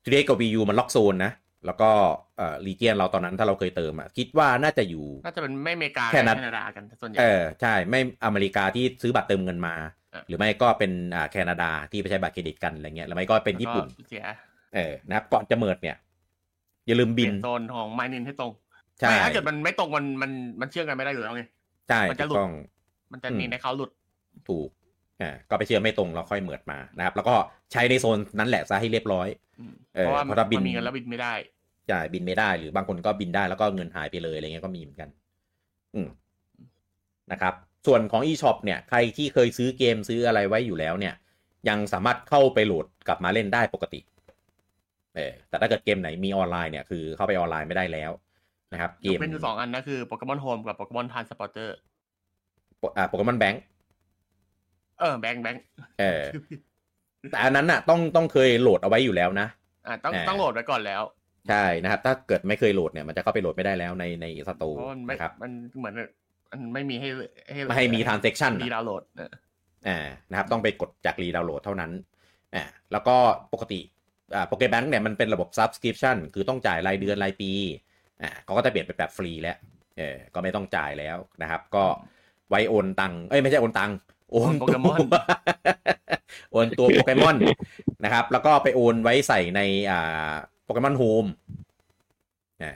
3DS กับ Wii U มันล็อกโซนนะ แล้วก็เอ่อรีเจียนเราตอนนั้นถ้าเราเคยเติมอะคิดว่าน่าจะอยู่น่าจะเป็นไม่อเมริกาแค่นั้นแคนาดากันส่วนใหญ่เออใช่ไม่อเมริกาที่ซื้อบัตรเติมเงินมาอะหรือไม่ก็เป็นอ่าแคนาดาที่ไปใช้บัตรเครดิตกันอะไรเงี้ยหรือไม่ก็เป็นญี่ปุ่นแล้วก็เสียเออนะครับก่อนจะเมิดเนี่ย อย่าลืมบิบินนโซนของไมนินให้ตรงใช่ไม่ถ้าเกิดมันไม่ตรงมันมันมันเชื่อมกันไม่ได้อยู่แล้วไงใช่มันถูจะกหลุดต้องมันจะอืมมีในเขาหลุดถูก อ่าก็ไปเชื่อไม่ตรงแล้วค่อยเมิดมานะครับ แล้วก็ใช้ในโซนนั้นแหละซะให้เรียบร้อยอืมเออเพราะว่าเพราะถ้าบินมันมีเงินแล้วบินไม่ได้ใช่บินไม่ได้หรือบางคนก็บินได้แล้วก็เงินหายไปเลยอะไรเงี้ยก็มีเหมือนกัน อืมนะครับ ส่วนของ eShop เนี่ยใครที่เคยซื้อเกมซื้ออะไรไว้อยู่แล้วเนี่ย ยังสามารถเข้าไปโหลดกลับมาเล่นได้ปกติเออแต่ถ้าเกิดเกมไหนมีออนไลน์เนี่ยคือเข้าไปออนไลน์ไม่ได้แล้วนะครับ เกยกมเป็นอยู่สองอันนะคือ Pokémon Home กับ Pokémon Transporter อ่า Pokémon Bank เออ Bank Bankเออแต่อันนั้นน่ะ ต้องต้องเคยโหลดเอาไว้อยู่แล้วนะอ่าต้องอ่าต้องโหลดไว้ก่อนแล้ว ใช่นะครับ ถ้าเกิดไม่เคยโหลดเนี่ยมันจะเข้าไปโหลดไม่ได้แล้วในในสตูเพราะมันไม่นะครับ มันเหมือนมันไม่มีให้ให้ไม่ให้มี transaction มีดาวน์โหลดเอออ่านะครับ ต้องไปกดจากรีดาวน์โหลดเท่านั้นอ่าแล้วก็ปกติอ่าโปเกแบงค์เนี่ยมันเป็นระบบ subscription คือต้องจ่ายรายเดือนรายปีอ่าเขาก็จะเปลี่ยนเป็นแบบฟรีแล้วเออก็ไม่ต้องจ่ายแล้วนะครับ ก็ไว้โอนตังค์เอ้ยไม่ใช่โอนตังค์ โอนโปเกมอนตัวโอนตัวโปเกมอนนะครับ แล้วก็ไปโอนไว้ใส่ในอ่า Pokémon Home อ่า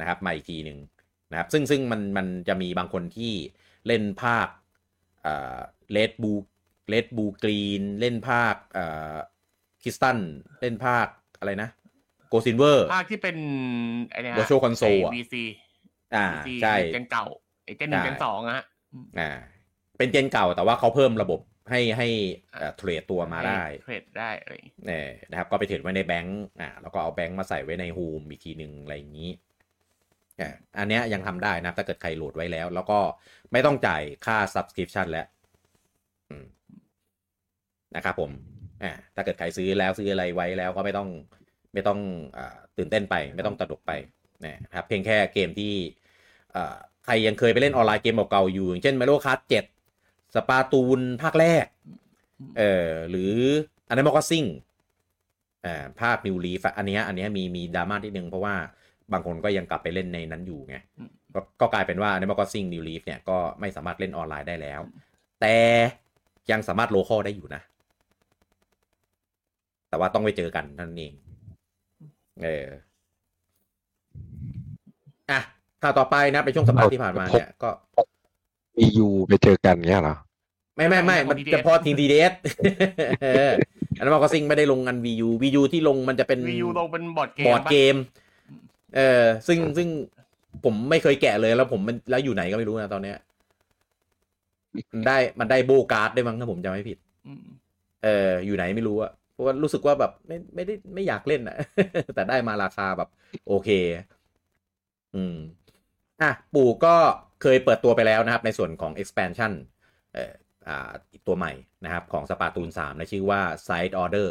นะครับมาอีกทีหนึ่งนะครับ ซึ่งซึ่งมันมันจะมีบางคนที่เล่นภาคอ่า Red Blue Red Blue Green เล่นภาคอ่าคิสตันเล่นภาคอะไรนะ Gold Silver ภาคที่เป็นไอ้เนี่ย Virtual Console อะ VCอ่าซีใช่เจนเก่าไอ้เจนหนึ่งใช่เจนสองอะฮะอ่า เป็นเจนเก่าแต่ว่าเขาเพิ่มระบบให้ให้เอ่อเทรดตัวมาได้ให้เทรดได้อะไรอย่างงี้เออนะครับก็ไปเทรดไว้ในแบงก์อ่าแล้วก็เอาแบงก์มาใส่ไว้ในโฮมอีกทีหนึ่งอะไรอย่างนี้อ่าอันเนี้ยยังทำได้นะ ถ้าเกิดใครโหลดไว้แล้ว แล้วก็ไม่ต้องจ่ายค่า subscription แล้วอืมนะครับผมอ่าถ้าเกิดใครซื้อแล้วซื้ออะไรไว้แล้วก็ไม่ต้องไม่ต้องอ่าตื่นเต้นไป ไม่ต้องตระดกไปนะครับเพียงแค่เกมที่อ่าใครยังเคยไปเล่นออนไลน์เกมเก่าๆอยู่อย่างเช่น Mario Kart 7 Splatoon ภาคแรก เออหรือ Animal Crossing อ่าภาค New Leaf อันเนี้ยอันเนี้ยมีมีดราม่าที่หนึ่งเพราะว่าบางคนก็ยังกลับไปเล่นในนั้นอยู่ไงอืมก็ก็กลายเป็นว่า Animal Crossing New Leaf เนี่ยก็ไม่สามารถเล่นออนไลน์ได้แล้ว แต่ยังสามารถ local ได้อยู่นะ แต่ว่าต้องไปเจอกันนั่นเอง เอออะข่าวต่อไปนะเป็นช่วงสัปดาห์ที่ผ่านมาเนี่ยก็มียูไปเจอกันเงี้ยเหรอ ไม่ไม่ไม่มันจะพอทีดีเดสอันนั้นก็ซิงไม่ได้ลงอันวียูวียูที่ลงมันจะเป็นวียูลงเป็นบอร์ดเกมบอร์ดเกปะมเออซึ่งซึ่งผมไม่เคยแกะเลยแล้วผมมันแล้วอยู่ไหนก็ไม่รู้นะตอนเนี้ยมันได้มันได้โบการ์ดได้วยมั้งถ้าผมจำไม่ผิดอืมเอออยู่ไหนไม่รู้อะเพราะว่ารู้สึกว่าแบบไม่ไม่ได้ไม่อยากเล่นอะแต่ได้มาราคาแบบ โอเค อืมอะปู่ก็เคยเปิดตัวไปแล้วนะครับ ในส่วนของ expansion เอ่ออ่าอีก ตัวใหม่นะครับของสปาตูน3นะชื่อว่า Side Order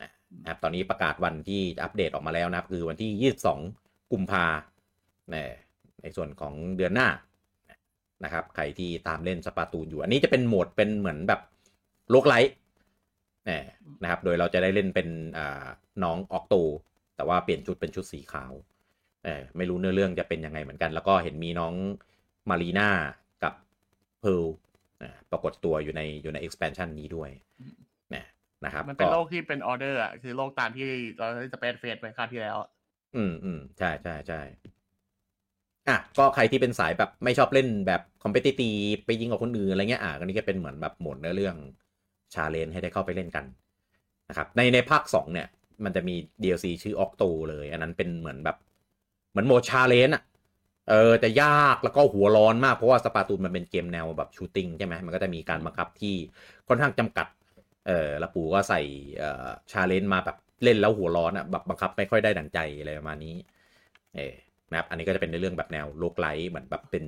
นะครับตอนนี้ประกาศวันที่อัปเดตออกมาแล้วนะครับ คือวันที่ 22 กุมภาเนี่ยในส่วนของเดือนหน้านะครับใครที่ตามเล่น Splatoon อยู่ อันนี้จะเป็นโหมดเป็นเหมือนแบบ roguelite เนี่ยนะครับ โดยเราจะได้เล่นเป็นน้อง Octo แต่ว่าเปลี่ยนชุดเป็นชุดสีขาวไม่รู้เนื้อเรื่องจะเป็นยังไงเหมือนกัน แล้วก็เห็นมีน้อง Marina กับ Pearl ปรากฏตัวอยู่ในอยู่ใน expansion นี้ด้วยนะนะครับมันเป็นก็โลกที่เป็นออเดอร์อะคือโลกตามที่เราได้ Splatfest ไปคราวที่แล้วอะอืมอืมใช่ใช่ใช่อะก็ใครที่เป็นสายแบบไม่ชอบเล่นแบบคอมเพ t i ตีไปยิงกับคนอื่นอะไรเงี้ยอะอันนี้ก็เป็นเหมือนแบบโหมดเนื้อเรื่อง challenge ให้ได้เข้าไปเล่นกันนะครับในในภาคสองเนี่ย มันจะมี DLC ชื่อ Octo เลย อันนั้นเป็นเหมือนแบบ เหมือนโหมด challenge อะ เออจะยากแล้วก็หัวร้อนมากเพราะว่า Splatoon มันเป็นเกมแนวแบบ shooting ใช่ไหมมันก็จะมีการบังคับที่ค่อนข้างจำกัดเออแล้วปู่ก็ใส่เอ่อ challenge มาแบบเล่นแล้วหัวร้อนอะแบบบังคับไม่ค่อยได้ดังใจอะไรประมาณนี้เออนะครับอันนี้ก็จะเป็นในเรื่องแบบแนว roguelite เหมือนแบบเป็น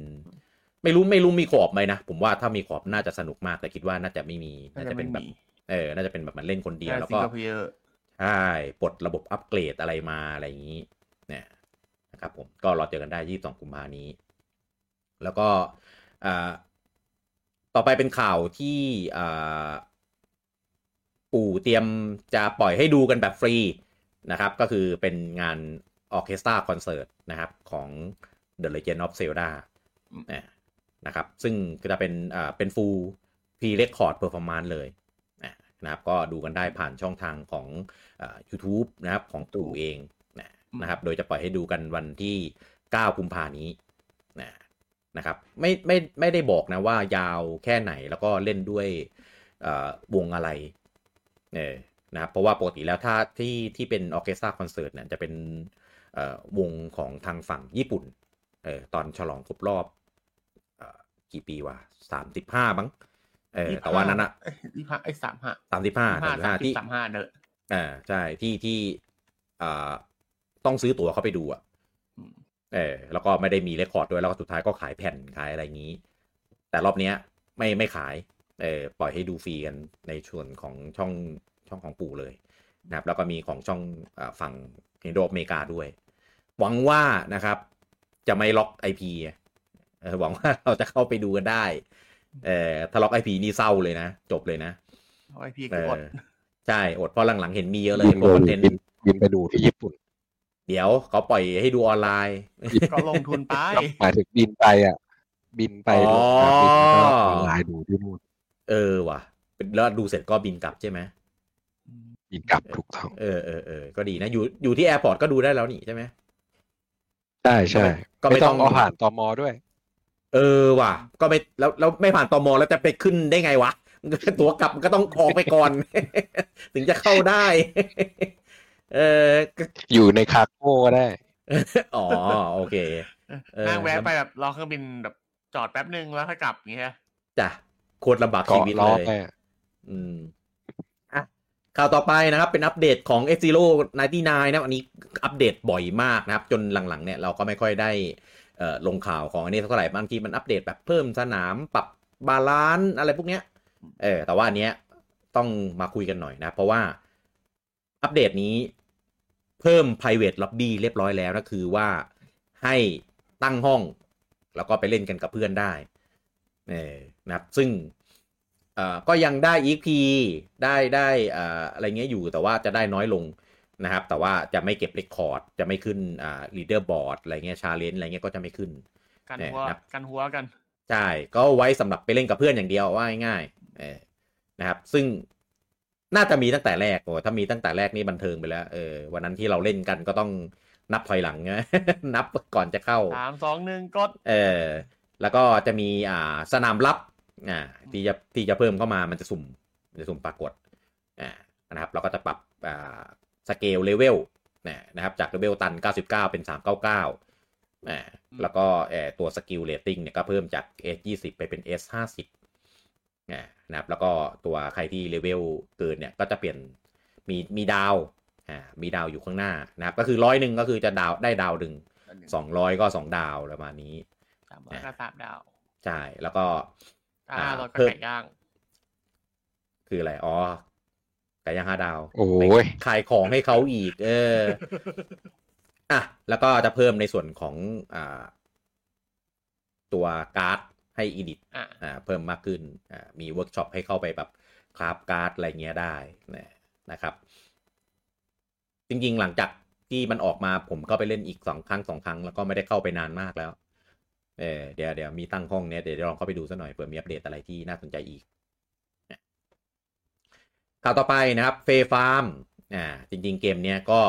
ไม่รู้ไม่รู้มี co-op ไหมนะผมว่าถ้ามี co-op น่าจะสนุกมากแต่คิดว่าน่าจะไม่มีน่าจะเป็นแบบเออ น่าจะเป็นแบบมันเล่นคนเดียวแล้ว single player ใช่ปลดระบบอัปเกรดอะไรมาอะไรอย่างนี้นะครับผมก็รอเจอกันได้ 22 กุมภานี้ แล้วก็ต่อไปเป็นข่าวที่ปู่เตรียมจะปล่อยให้ดูกันแบบฟรีนะครับ ก็คือเป็นงานออเคสตราคอนเสิร์ตนะครับของ The Legend of Zelda เนี่ยนะครับ ซึ่งก็จะเป็นเป็น full pre-record performance เลยนะครับ ก็ดูกันได้ผ่านช่องทางของอ YouTube นะครับของตู่เอง นะนะครับ โดยจะปล่อยให้ดูกันวันที่ 9 กุมภานี้นะนะครับไม่ไม่ไม่ได้บอกนะว่ายาวแค่ไหนแล้วก็เล่นด้วยเอ่อวงอะไรเออนะครับเพราะว่าปกติแล้วถ้าที่ที่เป็นออร์เคสตราคอนเสิร์ตเนี่ยจะเป็นเอ่อวงของทางฝั่งญี่ปุ่นเออตอนฉลองครบรอบเอ่อกี่ปีวะสามสิบห้าบ้างเออแต่ว่านั้นอะยี่ห้าไอ้สามห้าสามสิบห้าห้าสามสิบสาห้ามที่สามห้าเนอะอ่าใช่ที่ที่อ่า ต้องซื้อตั๋วเข้าไปดูอะอืมเออแล้วก็ไม่ได้มีเรคคอร์ดด้วยแล้วก็สุดท้ายก็ขายแผ่นขายอะไรอย่างนี้ แต่รอบเนี้ยไม่ไม่ขายเออปล่อยให้ดูฟรีกันในส่วนของช่องช่องของปู่เลยนะครับแล้วก็มีของช่องอาฝั่งเฮนโดอเมริกาด้วย หวังว่านะครับ จะไม่ล็อก IP เออหวังว่าเราจะเข้าไปดูกันได้เออถ้าล็อก IP นี่เศร้าเลยนะ จบเลยนะไอพีเอคืออดอใช่ อดเพราะหลังๆเห็นมีเยอะเลยบินโปรไปคอนเทนต์บินบินไปดูที่ญี่ปุ่น เดี๋ยวเขาปล่อยให้ดูออนไลน์ก็ลงทุนไปหมายถึงบินไปอะ บินไปอ๋อลงเครื่องบินแล้วก็ออนไลน์ดูที่นู่นเออว่ะแล้วดูเสร็จก็บินกลับใช่ไหมบินกลับถูกต้องเออเออเออก็ดีนะอยู่อยู่ที่แอร์พอร์ตก็ดูได้แล้วนี่ใช่ไหมใช่ใช่ก็ไม่ไม่ต้ต้อองงเอาผ่านตมด้วย เออว่ะ ก็ไม่แล้วแล้วไม่ผ่านตมแล้วจะไปขึ้นได้ไงวะ ตั๋วกลับมันก็ต้องออกไปก่อน ถึงจะเข้าได้ เออก็อยู่ในคาร์โก้ก็ได้ อ๋อ โอเคเออนั่งแวะไปแบบรอเครื่องบินแบบจอดแป๊บนึงแล้วค่อยกลับอย่างเงี้ยจ้ะโคตรลำบากชีเกาะวิตล้อเลยไปอะอืมอะข่าวต่อไปนะครับ เป็นอัปเดตของ F Zero 99นะครับอันนี้อัปเดตบ่อยมากนะครับ จนหลังๆ เนี่ยเราก็ไม่ค่อยได้เอ่อลงข่าวของอันนี้เท่าไหร่บางทีมันอัปเดตแบบเพิ่มสนามปรับ balance อะไรพวกเนี้ย เออ แต่ว่าอันเนี้ยต้องมาคุยกันหน่อยนะ เพราะว่าอัปเดตนี้ เพิ่ม private lobby เรียบร้อยแล้วนะคือว่าให้ตั้งห้อง แล้วก็ไปเล่นกันกับเพื่อนได้เออนะครับซึ่งเอ่อก็ยังได้ EP ได้ได้เอ่ออะไรเงี้ยอยู่แต่ว่าจะได้น้อยลงนะครับ แต่ว่าจะไม่เก็บ record จะไม่ขึ้นอ่า leaderboard อะไรเงี้ย challenge อะไรเงี้ยก็จะไม่ขึ้น กันเออหัวครับกันหัวกัน ใช่ ก็ไว้สำหรับไปเล่นกับเพื่อนอย่างเดียวว่าง่ายๆเออนะครับ ซึ่ง น่าจะมีตั้งแต่แรกโอ้ถ้ามีตั้งแต่แรกนี่บันเทิงไปแล้วเออวันนั้นที่เราเล่นกันก็ต้องนับถอยหลังไงนับก่อนจะเข้าสามสองหนึ่งกดเออแล้วก็จะมีอ่าสนามลับอ่าที่จะที่จะเพิ่มเข้ามามันจะสุ่มมันจะสุ่มปรากฏอ่านะครับเราก็จะปรับอ่า scale level นะครับจาก level ตัน 99 เป็น 399อ่าแล้วก็เออตัว skill rating เนี่ยก็เพิ่มจาก S 20 ไปเป็น S 50อ่า นะครับแล้วก็ตัวใครที่เลเวลเกินเนี่ยก็จะเปลี่ยนมีมีดาวอ่ามีดาวอยู่ข้างหน้านะครับก็คือร้อยหนึ่งก็คือจะดาวได้ดาวหนึ่งสองร้อยก็สองดาวประมาณนี้สามร้อยก็สามดาวใช่แล้วก็อ่าห้าร้อยก็เพิ่มไก่ย่าง คืออะไรอ๋อไก่ย่างห้าดาว โอ้ยขายของให้เขาอีก เอออะแล้วก็จะเพิ่มในส่วนของอ่าตัวการ์ด ให้ edit อะอ่าเพิ่มมากขึ้นอ่ามีเวิร์กช็อปให้เข้าไปแบบ craft การ์ดอะไรเงี้ยได้นะนะครับ จริงๆหลังจากที่มันออกมาผมก็ไปเล่นอีกสองครั้งสองครั้งแล้วก็ไม่ได้เข้าไปนานมากแล้ว เออเดี๋ยวเดี๋ยวมีตั้งห้องเนี้ยเดี๋ยวลองเข้าไปดูสักหน่อยเผื่อมีอัปเดตอะไรที่น่าสนใจอีกข่าวต่อไปนะครับเฟฟาร์มอ่าจริง ๆ เกมเนี้ยก็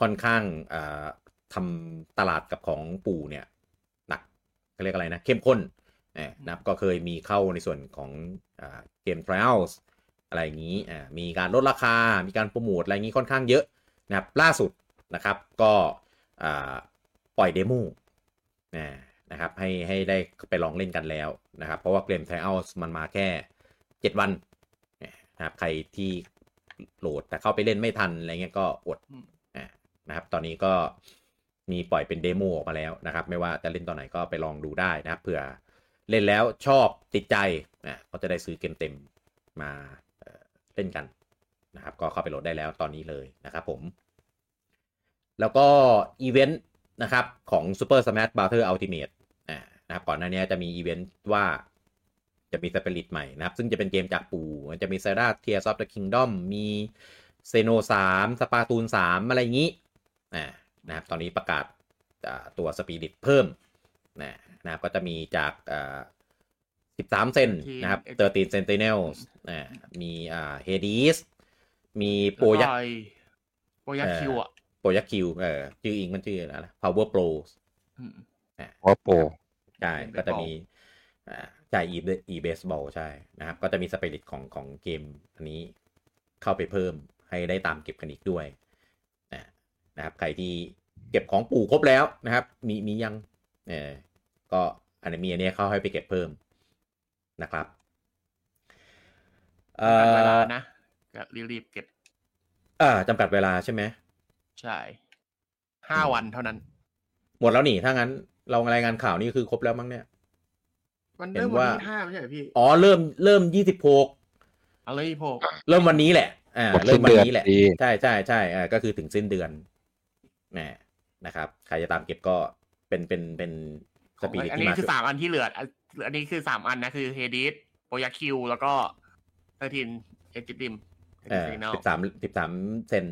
ค่อนข้างอ่าทำตลาดกับของปู่เนี่ยหนักเขาเรียกอะไรนะ เข้มข้นเอ่อ นะครับก็เคยมีเข้าในส่วนของอ่าเกม Trials อะไรอย่างนี้อ่ามีการลดราคา มีการโปรโมทอะไรอย่างนี้ค่อนข้างเยอะนะครับล่าสุดนะครับก็อ่าปล่อย demo อ่านะครับให้ให้ได้ไปลองเล่นกันแล้วนะครับ เพราะว่าเกม Trials มันมาแค่ 7 วันนะครับใครที่โหลดแต่เข้าไปเล่นไม่ทันอะไรเงี้ยก็อดอืมอ่านะครับตอนนี้ก็มีปล่อยเป็น demo ออกมาแล้วนะครับ ไม่ว่าจะเล่นตอนไหนก็ไปลองดูได้นะครับเผื่อ เล่นแล้วชอบติดใจอะก็จะได้ซื้อเกมเต็มมาเเล่นกันนะครับก็เข้าไปโหลดได้แล้วตอนนี้เลยนะครับผม แล้วก็อีเวนต์นะครับของ Super Smash Bros. Ultimate อ่านะครับก่อนหน้านี้จะมีอีเวนต์ว่าจะมีสเปริตใหม่นะครับ ซึ่งจะเป็นเกมจากปู่มันจะมี Zelda Tears of the Kingdom มี Xeno สาม Splatoon สามอะไรอย่างนี้นะครับตอนนี้ประกาศตัวสปิริตเพิ่มนะ นะครับก็จะมีจากอ่า13เซนนะครับ13 Sentinels อ่ามีอ่าเฮดีสมีโปยักโปยักคิวอะโปยักคิวเออชื่ออิงมันชื่ออะไรนะ Power Pro มว่าโปรใช่เป็นก็จะ baseball มีอ่าใช่ e e baseball ใช่นะครับ ก็จะมีสปิริตของของเกมอันนี้เข้าไปเพิ่มให้ได้ตามเก็บกันอีกด้วยนะนะครับใครที่เก็บของปู่ครบแล้วนะครับ มีมียังเออ ก็อันนี้มีอันเนี้ยเข้าให้ไปเก็บเพิ่มนะครับ เอ่จำกัดเวลาอนะก็รีบๆเก็บ อ่าจำกัดเวลาใช่ไหมใช่ห้าวันเท่านั้น หมดแล้วนี่ถ้างั้น เรารายงานข่าวนี่คือครบแล้วมั้งเนี่ยมันเห็เริ่นมวันว่าที่ห้าไม่ใช่เหรอพี่อ๋อเริ่มเริ่มยี่สิบหกเอาเลยพวกเริ่มวันนี้แหละ อ่าหมดเริ่สิ้มนวันเดือนนี้แหละดีใช่ใช่ใช่อ่าก็คือถึงสิ้นเดือนนะนะครับ ใครจะตามเก็บก็เป็นเป็นเป็น สปีดอันที่นี้มาคือสามอันที่เหลืออันอันนี้คือสามอันนะคือเฮดิสโปยักคิว แล้วก็เทอร์ทินเอจิติมเออสิบสามสิบสามเซน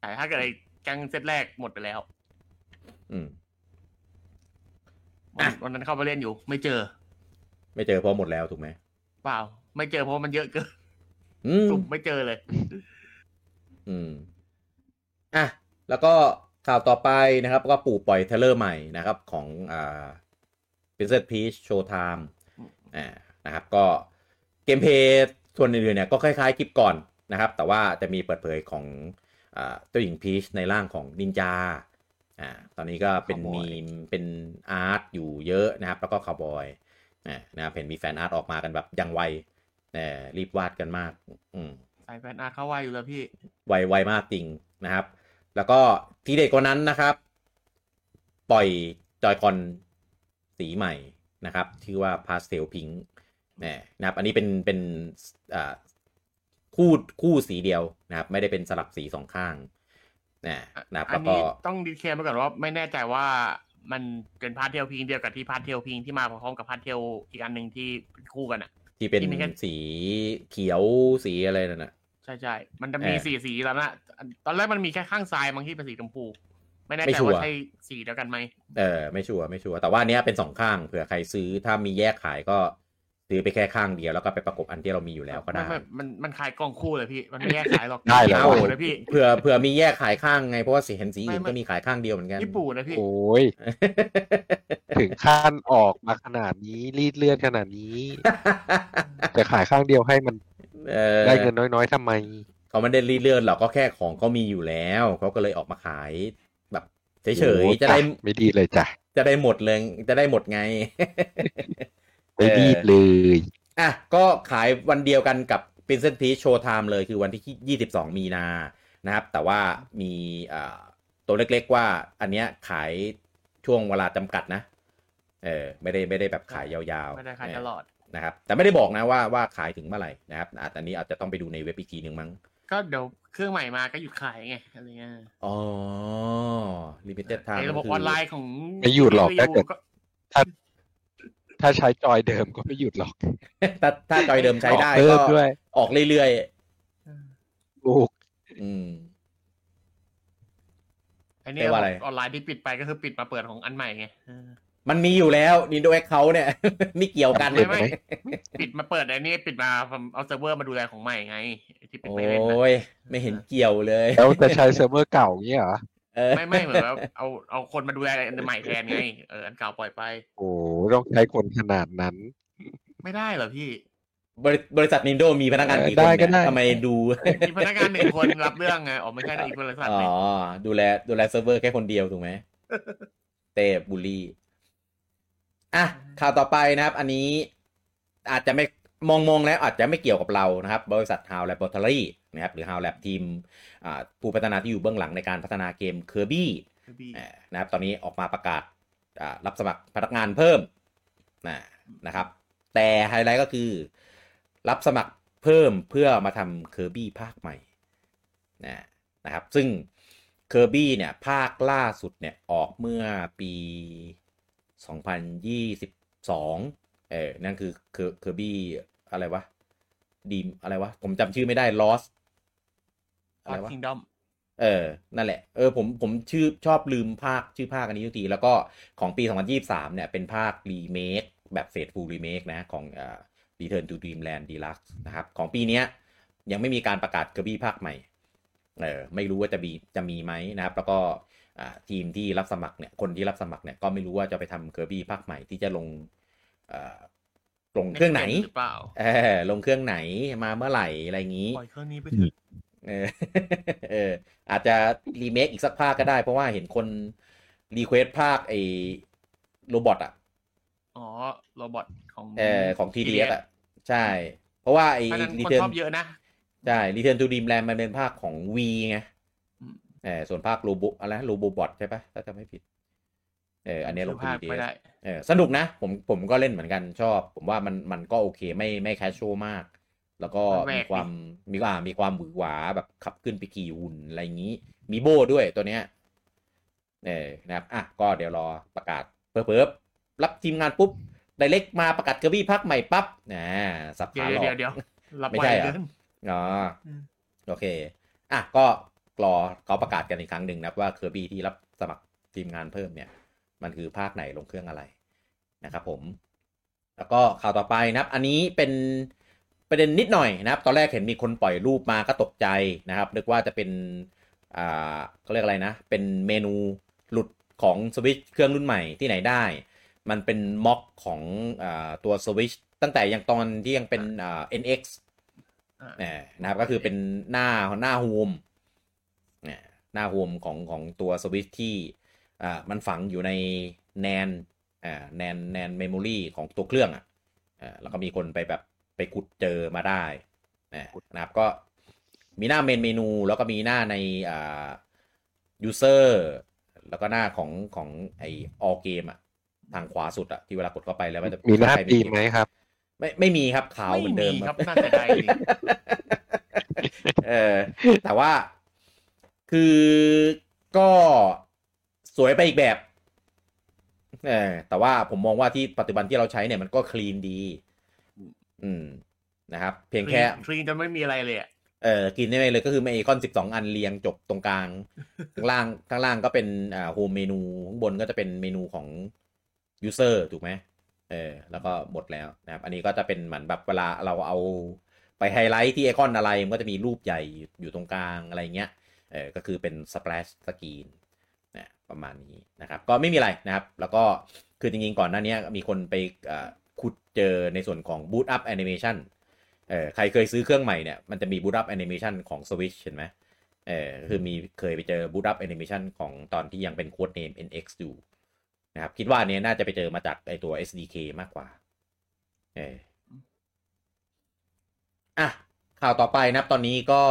แต่ถ้าเกิดไอ้แกงเซตแรกหมดไปแล้ว อืมวันอะวันนั้นเข้าไปเล่นอยู่ ไม่เจอ ไม่เจอเพราะหมดแล้วถูกไหมเปล่า ไม่เจอเพราะมันเยอะเกินอืมสุ่มไม่เจอเลย อืมอะแล้วก็ข่าวต่อไปนะครับ ก็ปู่ปล่อย trailer ใหม่นะครับ ของอ่า Princess Peach Showtime อ่านะครับก็ gameplay ส่วนอื่นๆเนี่ยก็คล้ายๆคลิปก่อนนะครับ แต่ว่าจะมีเปิดเผยของอ่าเจ้าหญิงพีชในร่างของนินจาอ่าตอนนี้ก็เป็น Cowboy มี fan art อยู่เยอะนะครับ แล้วก็คาวบอยอ่านะครับเห็นมี fan art ออกมากันแบบยังไวเออรีบวาดกันมาก อืมสาย fan art เข้าไวอยู่แล้วพี่ ไวไวมากจริงนะครับ แล้วก็ที่เด็ดกว่านั้นนะครับ ปล่อย Joy-Con สีใหม่นะครับ ชื่อว่า Pastel Pink นะครับ อันนี้เป็นเป็นอ่าคู่คู่สีเดียวนะครับ ไม่ได้เป็นสลับสีสองข้างนะนะครับแล้วก็อันนี้ต้อง disclaim ไปก่อนว่าไม่แน่ใจว่ามันเป็น Pastel Pink เดียวกับที่ Pastel Pink ที่มาพร้อมกับพาร์ทเทลอีกอันหนึ่งที่เป็นคู่กันอะที่เป็นที่มีแค่สีเขียวสีอะไรนั่นนะใช่ใช่มันจะมีเออสีสีแล้วนะอันตอนแรกมันมีแค่ข้างซ้ายบางที่เป็นสีชมพู ไม่แน่ไม่ใจชัวร์ว่าใช่สีเดียวกันไหมเออไม่ชัวร์ไม่ชัวร์แต่ว่าอันเนี้ยเป็นสองข้างเผื่อใครซื้อถ้ามีแยกขายก็ซื้อไปแค่ข้างเดียวแล้วก็ไปประกบอันที่เรามีอยู่แล้วก็ได้ มันมันมันขายกล่องคู่เลยพี่ มันไม่แยกขายหรอกได้เหรอญี่ปุ่นนะพี่เผื่อเผื่อมีแยกขายข้างไงเพราะว่าสีเห็นสีอื่นไม่ไม่ก็มีขายข้างเดียวเหมือนกันญี่ปุ่นนะพี่โอ้ยถึงขั้นออกมาขนาดนี้รีดเลือดขนาดนี้ แต่ขายข้างเดียวให้มันเออได้เงินน้อยๆทำไมเขาไม่ได้รีดเลือดหรอกก็แค่ของเขามีอยู่แล้วเขาก็เลยออกมาขายแบบ เฉยโอ้ๆจะได้ไม่ดีเลยจ้ะจะได้หมดเลยจะได้หมดไงไม่ดีเลยอะก็ขายวันเดียวกันกับ Princess Peach Showtime เลยคือวันที่ 22 มีนานะครับ แต่ว่ามีอ่าตัวเล็กๆว่าอันเนี้ยขายช่วงเวลาจำกัดนะ เออไม่ได้ไม่ได้แบบขายยาวๆ ไม่ได้ขายตลอดนะครับ แต่ไม่ได้บอกนะว่าว่าขายถึงเมื่อไหร่นะครับอะอันนี้อาจจะต้องไปดูในเว็บอีกทีหนึ่งมั้ง ก็เดี๋ยว เครื่องใหม่มาก็หยุดขายไงอะไรเงี้ยอ๋อ limited time ในระบบออนไลน์ของไม่หยุดหรอกถ้าเกิดก็ถ้าใช้จอยเดิมก็ไม่หยุดหรอก ถ้าถ้าจอยเดิมใช้ได้ออกเพิ่ก็มด้วยออกเรื่อยลูกๆอืมไอ้เนี่ยเรียกว่าอะไรออนไลน์ที่ปิดไปก็คือปิดมาเปิดของอันใหม่ไงเออ มันมีอยู่แล้ว Nintendo Account เนี่ย ไม่เกี่ยวกันเห็นไม่ไหมปิดมาเปิดไอ้นี่ปิดมาเอาเซิร์ฟเวอร์มาดูแลของใหม่ไงไอ้ที่ปิดโอไปเล่นนะ้ย ไม่เห็นเกี่ยวเลย แล้วจะใช้เซิร์ฟเวอร์เก่าเงี้ยเหรอเออไม่ไม่เหมือนว่าเอาเอาคนมาดูแลอันใหม่แทนไงเอออันเก่าปล่อยไป โอ้ต้องใช้คนขนาดนั้น ไม่ได้เหรอพี่ บริบริษัท Nintendo มีพนักงานกี่คได้นก็เนี่ยได้ทำไมดู มีพนักงานหนึ่งคนรับเรื่องไงอ๋อไม่ใช่นะอีกบริษัทอ๋หนึ่งอ ดูแลดูแลเซิร์ฟเวอร์แค่คนเดียวถูกไหม เต้บูลลี่ อะข่าวต่อไปนะครับ อันนี้อาจจะไม่มองมองแล้วอาจจะไม่เกี่ยวกับเรานะครับ บริษัท How Laboratory นะครับหรือ How Lab ทีมอ่าผู้พัฒนาที่อยู่เบื้องหลังในการพัฒนาเกม Kirby พี่อ่านะครับตอนนี้ออกมาประกาศอ่ารับสมัครพนักงานเพิ่มนะนะครับ แต่ไฮไลท์ก็คือ รับสมัครเพิ่มเพื่อมาทำ Kirby ภาคใหม่นะนะครับ ซึ่ง Kirby เนี่ยภาคล่าสุดเนี่ยออกเมื่อปี 2022 เออนั่นคือเคอร์บี้อะไรวะดีมอะไรวะ ผมจำชื่อไม่ได้ Lost อะไรวะ Kingdom เออ นั่นแหละ เออ ผม ผมชื่อชอบลืมภาค ชื่อภาคอันนี้ทุกที แล้วก็ของปี 2023 เนี่ย เป็นภาครีเมคแบบ faithful remake นะ ของอ่า Return to Dreamland Deluxe นะครับ ของปีเนี้ย ยังไม่มีการประกาศ Kirby ภาคใหม่ เออ ไม่รู้ว่าจะมี จะมีไหมนะครับ แล้วก็อ่า ทีมที่รับสมัครเนี่ยคนที่รับสมัครเนี่ยก็ไม่รู้ว่าจะไปทำ Kirby ภาคใหม่ที่จะลงอ่าลงเครื่องไหนหรือเปล่าเออลงเครื่องไหนมาเมื่อไหร่อะไรอย่างนี้ปล่อยเครื่องนี้ไปเถอะเออเอออาจจะรีเมคอีกสักภาคก็ได้ เพราะว่าเห็นคน request ภาคไอ้ robot อะ อ๋อ robot ของเออของ 3DS อะ ใช่ เพราะว่าไอ้อันนั้นรีคนชอบเยอะนะ ใช่ Return to Dreamland มันเป็นภาคของ V ไงอืม เออส่วนภาคโรบอะไร robot ใช่ปะถ้าจำไม่ผิดเอออันเนี้ยลงภาค 3DS ไม่ได้เออสนุกนะ ผมผมก็เล่นเหมือนกันชอบ ผมว่ามันมันก็โอเคไม่ไม่แคชชวลมาก แล้วก็มันแหวมีกความมีอ่ามีความหวือหวาแบบขับขึ้นไปขี่หุ่นอะไรอย่างนี้ มีโบด้วยตัวเนี้ยเออนะครับอะก็เดี๋ยวรอประกาศเพิ่มรับทีมงานปุ๊บไดเล็กมาประกาศเกอร์บี้พักใหม่ปั๊บนะสับเดี๋ยขาวหลอเดี๋ยวกเดี๋ยวรับไม่ไวใช่เหรอเกินอ๋ออืมโอเคอะก็ รอเขาประกาศกันอีกครั้งหนึ่งนะครับว่าเคอร์บีที่รับสมัครทีมงานเพิ่มเนี่ย มันคือภาคไหนลงเครื่องอะไรนะครับผม แล้วก็ข่าวต่อไปนะครับ อันนี้เป็นประเด็นนิดหน่อยนะครับ ตอนแรกเห็นมีคนปล่อยรูปมาก็ตกใจนะครับนึกว่าจะเป็นอ่าเขาเรียกอะไรนะ เป็นเมนูหลุดของสวิตช์เครื่องรุ่นใหม่ที่ไหนได้ มันเป็นม็อกของอาตัวสวิตช์ตั้งแต่ยังตอนที่ยังเป็นอ่า NX อ่าเนี่ยนะครับก็คือเป็นหน้าหน้า home เนี่ย หน้า home ของของตัวสวิตช์ที่อ่ามันฝังอยู่ใน NAND อ่า NAND NAND memory ของตัวเครื่องอะอ่าแล้วก็มีคนไปแบบไปขุดเจอมาได้นะนะครับก็มีหน้า main menu แล้วก็มีหน้าในอ่า user แล้วก็หน้าของของไอ all game อะทางขวาสุดอะที่เวลากดเข้าไปแล้วมันจะมีหน้าใครตีมไหมครับ ไม่ไม่มีครับขาวเหมือนเดิมไครับครับน่าจะได้ดิเออแต่ว่า คือก็สวยไปอีกแบบเออแต่ว่าผมมองว่าที่ปัจจุบันที่เราใช้เนี่ยมันก็ clean ดี อืมนะครับ เพียงแค่ clean จนไม่มีอะไรเลยอะเออกินได้ไหมเลยก็คือมีไอคอนสิบสองอันเรียงจบตรงกลางข้างล่างข้างล่างก็เป็นอ่า home menu ข้างบนก็จะเป็นเมนูของuser ถูกไหมเออ แล้วก็หมดแล้วนะครับ อันนี้ก็จะเป็นเหมือนแบบเวลาเราเอาไปไฮไลท์ที่ไอคอนอะไร มันก็จะมีรูปใหญ่อยู่ตรงกลางอะไรเงี้ย เออก็คือเป็น splash screen นะประมาณนี้นะครับก็ไม่มีอะไรนะครับ แล้วก็คือจริงๆก่อนหน้านี้มีคนไปขุดเจอในส่วนของ boot up animation เออใครเคยซื้อเครื่องใหม่เนี่ยมันจะมี boot up animation ของ Switch เห็นไหมเออคือมีเคยไปเจอ boot up animation ของตอนที่ยังเป็น code name NX อยู่นะครับคิดว่าอันนี้น่าจะไปเจอมาจากไอตัว SDK มากกว่าเอออะข่าวต่อไปนะครับตอนนี้ก็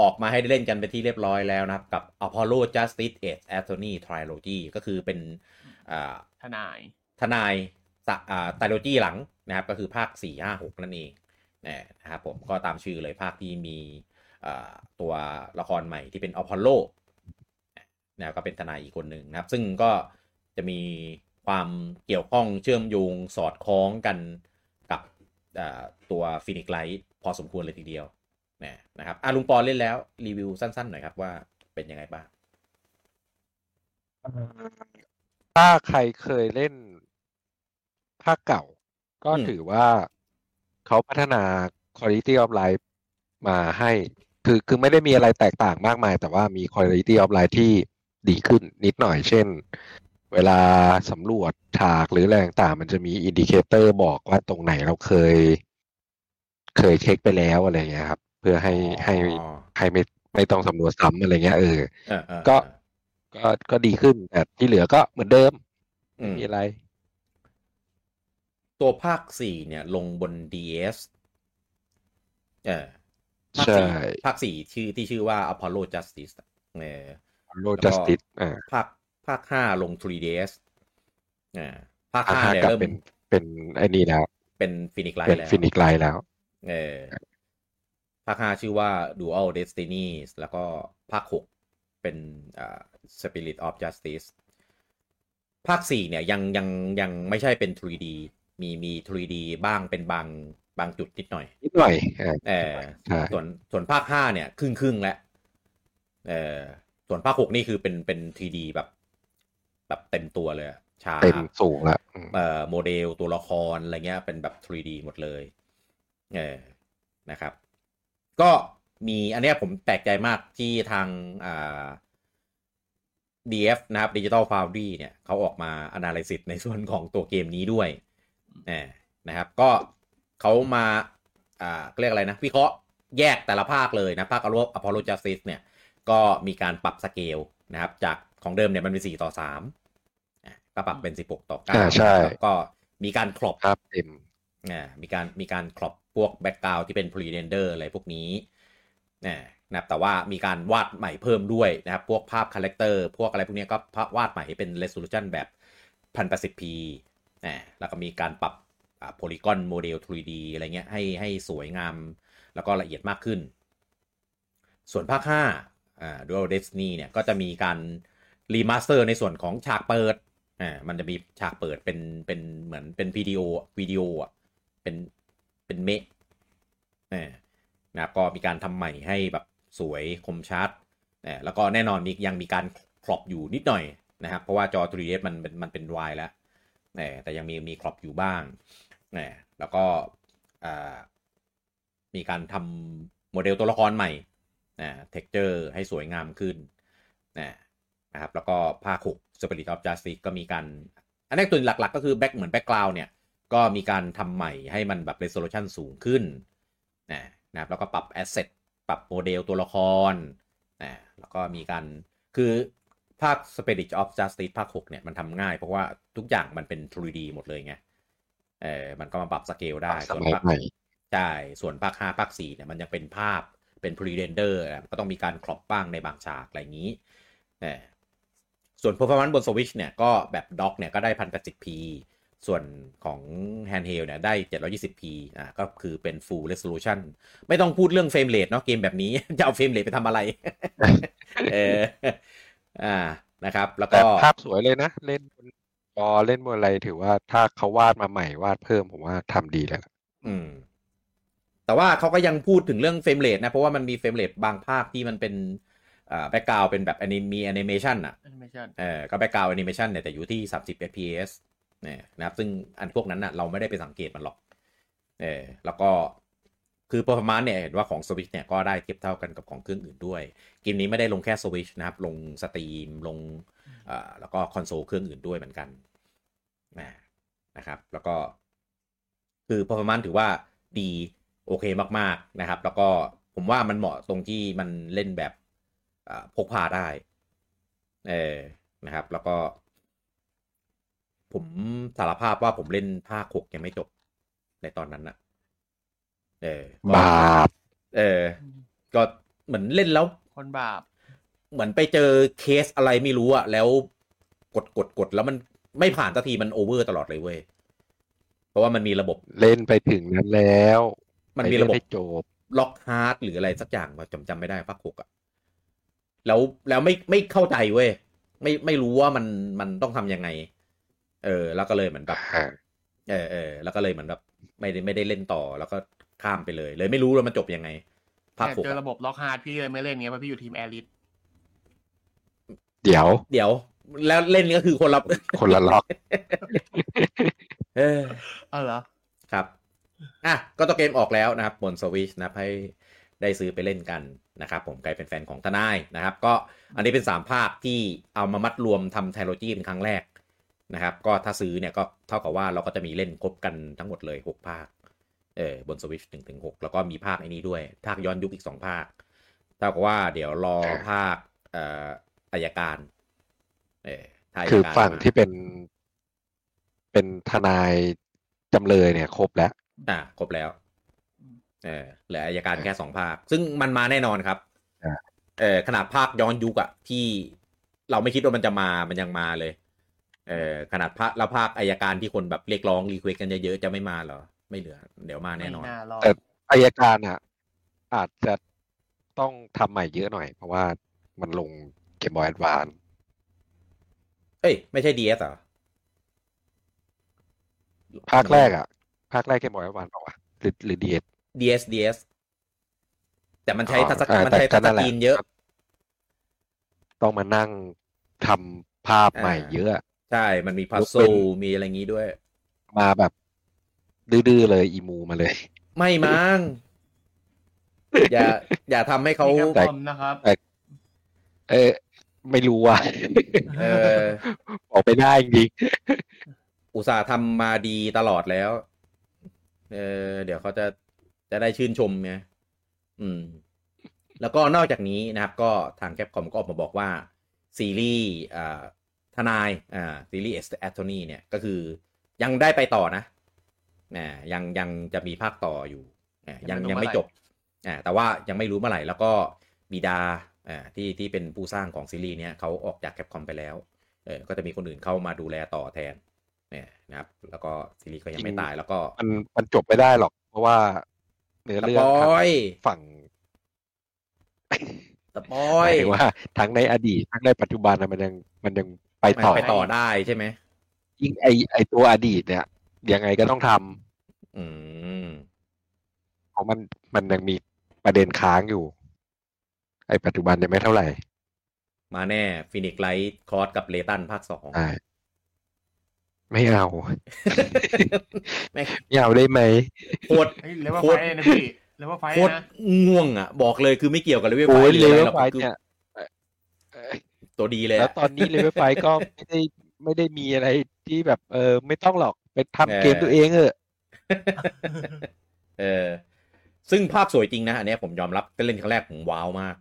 ออกมาให้ได้เล่นกันไปที่เรียบร้อยแล้วนะครับ กับ Apollo Justice Edge Attorney Trilogy ก็คือเป็นอ่าทนายทนายอ่าไตโลจีหลังนะครับ ก็คือภาค 4 5 6 นั่นเองนะครับผมก็ตามชื่อเลยภาคที่มีตัวละครใหม่ที่เป็นอพอลโลนะก็เป็นทนายอีกคนหนึ่งนะครับ ซึ่งก็จะมีความเกี่ยวข้องเชื่อมโยงสอดคล้องกันกับตัวฟินิกไลท์พอสมควรเลยทีเดียว นะครับอาลุงปอเล่นแล้วรีวิวสั้นๆหน่อยครับว่าเป็นยังไงบ้างถ้าใครเคยเล่นภาคเก่า ก็ถือว่าเขาพัฒนา quality of life มาให้ คือคือไม่ได้มีอะไรแตกต่างมากมาย แต่ว่ามี quality of life ที่ดีขึ้นนิดหน่อย เช่น เวลาสำรวจฉากหรืออะไรต่างมันจะมี indicator บอกว่าตรงไหนเราเคย เคยเช็คไปแล้วอะไรเงี้ยครับ เพื่อให้ให้ให้ไม่ไม่ต้องสำรวจซ้ำอะไรเงี้ยเออก็ก็ก็ดีขึ้นแต่ที่เหลือก็เหมือนเดิมไม่มีอะไร ตัวภาคสี่เนี่ยลงบน DS เออภาคสี่ภาคสี่ชื่อที่ชื่อว่า Apollo Justice เออ Apollo Justice อ่าภาคภาคห้าลง 3DS อ่าภาคห้าเนี่ยเริ่มเป็นเป็นไอ้นี่แล้ว เป็น Phoenix Wright แล้วเป็น Phoenix Wright แล้ว เออภาคห้าชื่อว่า Dual Destiny แล้วก็ภาคหกเป็นอ่า Spirit of Justice ภาคสี่เนี่ยยังยังยังไม่ใช่เป็น 3D มีมี 3D บ้างเป็นบางบางจุดนิดหน่อย นิดหน่อยเออส่วนส่วนภาคห้าเนี่ย ครึ่งครึ่งแล้วเออส่วนภาคหกนี่คือเป็นเป็น 3D แบบ แบบเต็มตัวเลยชาเต็มสูงละเอ่อโมเดลตัวละครอะไรเงี้ยเป็นแบบ 3D หมดเลยเออนะครับ ก็มีอันนี้ผมแปลกใจมากที่ทางอ่า DF นะครับ Digital Foundry เนี่ยเขาออกมา analysis ในส่วนของตัวเกมนี้ด้วยนะครับ ก็เขามาอ่าเรียกอะไรนะ วิเคราะห์แยกแต่ละภาคเลยนะ ภาคอะ Apollo Justice เนี่ย ก็มีการปรับสเกลนะครับ จากของเดิมเนี่ยมันเป็น 4 ต่อ3ก็ปรับเป็น 16 ต่อ9ใช่ก็มีการ crop ครับเต็มอ่ามีการมีการ crop พวก background ที่เป็น pre-render อะไรพวกนี้นะครับแต่ว่ามีการวาดใหม่เพิ่มด้วยนะครับ พวกภาพ character พวกอะไรพวกนี้ก็วาดใหม่ให้เป็น resolution แบบ 1080p นะแล้วก็มีการปรับ polygon model 3D อะไรเงี้ยให้ให้สวยงาม แล้วก็ละเอียดมากขึ้น ส่วนภาค5อ่า Dual Destiny เนี่ยก็จะมีการ remaster ในส่วนของฉากเปิดอ่ามันจะมีฉากเปิดเป็นเป็นเหมือนเป็นวิดีโอวิดีโออะเป็น เป็นเมะอ่นะก็มีการทำใหม่ให้แบบสวยคมชัดนะแล้วก็แน่นอนมียังมีการครอบอยู่นิดหน่อยนะครับ เพราะว่าจอ 3ds มันเป็นมันเป็นวายแล้วนะแต่ยังมีมีครอบอยู่บ้างนะแล้วก็มีการทำโมเดลตัวละครใหม่นะเท็กเจอร์ให้สวยงามขึ้นนะนะครับแล้วก็ภาค6 Spirit of Justice ก็มีการ อันนี้ตัวหลักๆ ก็คือ back เหมือน background เนี่ย ก็มีการทำใหม่ให้มันแบบ resolution สูงขึ้นนะนะครับแล้วก็ปรับ asset ปรับโมเดลตัวละครนะแล้วก็มีการคือภาค Spirit of Justice ภาค 6 เนี่ยมันทำง่ายเพราะว่าทุกอย่างมันเป็น 3D หมดเลยไงเออมันก็มาปรับสเกลได้ส่วนภาคใช่ส่วนภาค 5 ภาค 4 เนี่ยมันยังเป็นภาพเป็น pre-render ก็ต้องมีการ crop บ้างในบางฉากอะไรอย่างนี้ส่วน performance บน Switch เนี่ยก็แบบ dock เนี่ยก็ได้ 1080p ส่วนของ handheld เนี่ย ได้ 720p อ่าก็คือเป็น full resolution ไม่ต้องพูดเรื่อง frame rate เนาะเกมแบบนี้ จะเอา frame rate ไปทำอะไร เอออ่านะครับ แล้วก็ ภาพสวยเลยนะ เล่นพอเล่นบนอะไรถือว่าถ้าเขาวาดมาใหม่วาดเพิ่มผมว่าทำดีแล้วอืม แต่ว่าเขาก็ยังพูดถึงเรื่อง frame rate นะ เพราะว่ามันมี frame rate บางภาคที่มันเป็นอ่า background เป็นแบบอนิเมชันอะเออก็ background animation เนี่ยแต่อยู่ที่ 30 fps เนี่ยนะครับ ซึ่งอันพวกนั้นน่ะเราไม่ได้ไปสังเกตมันหรอกเออแล้วก็คือ performance เนี่ยเห็นว่าของ Switch เนี่ยก็ได้เทียบเท่ากันกับของเครื่องอื่นด้วยเกมนี้ไม่ได้ลงแค่ Switch นะครับ ลง Steam ลงอ่อแล้วก็คอนโซลเครื่องอื่นด้วยเหมือนกันนะนะครับ แล้วก็คือ performance ถือว่าดีโอเคมาก ๆ นะครับ แล้วก็ผมว่ามันเหมาะตรงที่มันเล่นแบบพกพาได้เออนะครับ แล้วก็ ผมสารภาพว่าผมเล่นภาคหกยังไม่จบ ในตอนนั้นนะเออก็บาปเออ ก็เหมือนเล่นแล้ว คนบาป เหมือนไปเจอเคสอะไรไม่รู้อะแล้วกดกดกดแล้วมันไม่ผ่านสักทีมันโอเวอร์ตลอดเลยเว้ย เพราะว่ามันมีระบบเล่นไปถึงนั้นแล้ว มันมีระบบไเล่ให้จบล็อกฮาร์ดหรืออะไรสักอย่างว่าจำจำไม่ได้ภาคหกอะแล้วแล้วไม่ไม่เข้าใจเว้ยไม่ไม่รู้ว่ามันมันต้องทำยังไง เออ แล้วก็เลยเหมือนแบบอ่าเออเออแล้วก็เลยเหมือนแบบไม่ได้ไม่ได้เล่นต่อแล้วก็ข้ามไปเลย เลยไม่รู้ว่ามันจบยังไงภาคแต่หกเจออะระบบล็อกฮาร์ดพี่เลยไม่เล่นเงี้ยเพราะพี่อยู่ทีมแอริสเดี๋ยว เดี๋ยว แล้วเล่นก็คือคนละคนละล็อก เออเออเหรอ ครับ อะ ก็ตัวเกมออกแล้วนะครับ บนสวิชนะครับให้ได้ซื้อไปเล่นกันนะครับผมใครเป็นแฟนของทนายนะครับ ก็อันนี้เป็น 3 ภาคที่เอามามัดรวมทำไทโลจีเป็นครั้งแรก นะครับ ก็ถ้าซื้อเนี่ยก็เท่ากับว่าเราก็จะมีเล่นครบกันทั้งหมดเลย 6 ภาค เออบนสวิชหนึ่งถึงหกแล้วก็มีภาคไอ้นี้ด้วย ภาคย้อนยุคอีก2ภาค เท่ากับว่าเดี๋ยวรอภาคเอ่ออัยการ เออถ้าายคือการฝั่งมาที่เป็น เป็นทนายจำเลยเนี่ย ครบแล้ว อะครบแล้ว เออเหลืออัยการแค่สองภาค ซึ่งมันมาแน่นอนครับอ่าเออขนาดภาคย้อนยุคอะที่เราไม่คิดว่ามันจะมา มันยังมาเลย เออขนาดภาคแล้วภาคอัยการที่คนแบบเรียกร้อง request กันเยอะๆจะไม่มาเหรอ ไม่เหลือ เดี๋ยวมาแน่นอนไม่น่ารอดแต่อายการอะอาจจะต้องทำใหม่เยอะหน่อย เพราะว่ามันลงเกมบอยแอดวานเอ้ย ไม่ใช่ DS เหรอ ภาคแรกอะ ภาคแรกเกมบอยแอดวานบอกว่าหรือหรือดีเอ DS DS แต่มันใช้อ๋อทัชสกเออมันใช้แต่ทัชนั่สนแหละกรีนเยอะ ต้องมานั่งทำภาพใหม่อ่าเยอะ ใช่ มันมีพัซยกโซเว้นมีอะไรงี้ด้วย มาแบบดื้อๆเลยอีมูมาเลย ไม่มั้งอย่า อย่าทำให้เขามีแค่แต่ปอมนะครับเออไม่รู้ว่ะเออบอกไปได้จริงอุตส่าห์ทำมาดีตลอดแล้ว เออ เดี๋ยวเขาจะจะได้ชื่นชมไงอืม แล้วก็นอกจากนี้นะครับ ก็ทาง Capcom ก็ออกมาบอกว่า ซีรีส์อ่า ทนายอ่าซีรีส์ Attorney เนี่ยก็คือยังได้ไปต่อนะนะยังยังจะมีภาคต่ออยู่อ่ายังยัยังไม่ไม่รู้จบอ่าแต่ว่ายังไม่รู้เมื่อไหร่แล้วก็บีดาอ่าที่ที่เป็นผู้สร้างของซีรีส์เนี้ยเขาออกจาก Capcom ไปแล้วเออก็จะมีคนอื่นเข้ามาดูแลต่อแทนเนี่ยนะครับ แล้วก็ซีรีส์ก็ยังไม่ตายแล้วก็ๆมันมันจบไม่ได้หรอก เพราะว่าเนื้อสเรื่องปอทั้งยฝั่งสปอหมายยถึงว่าทั้งในอดีตทั้งในปัจจุบันนะมันยังมันยัง ไปต่อไปต่อได้ใช่ไหมยิ่งไอไอตัวอดีตเนี่ยยังไงก็ต้องทำอืมเพราะมันมันยังมีประเด็นค้างอยู่ ไอปัจจุบันยังไม่เท่าไหร่ มาแน่ฟินิกไลท์คอร์สกับเลตันภาคสองใช่ไม่เอาแม่งไม่เอาได้ไหมโคตรเฮ้ยเลเวลโคไฟตรนะพี่เลเวลไฟโคตรนะง่วงอะ บอกเลยคือไม่เกี่ยวกับเลเวลไฟโอ้ยหเลรือเวอะไรลหรอกไฟคือ เนี่ยเอ่อเอ่อ ตัวดีเลยแล้วอะตอนนี้เลเวลไฟก็ไม่ได้ไม่ได้มีอะไรที่แบบเออไม่ต้องหรอกไปทำเกมตัวเองเออะเออ ซึ่งภาพสวยจริงนะอันเนี้ยผมยอมรับก็เล่นครั้งแรกผมว้าวมาก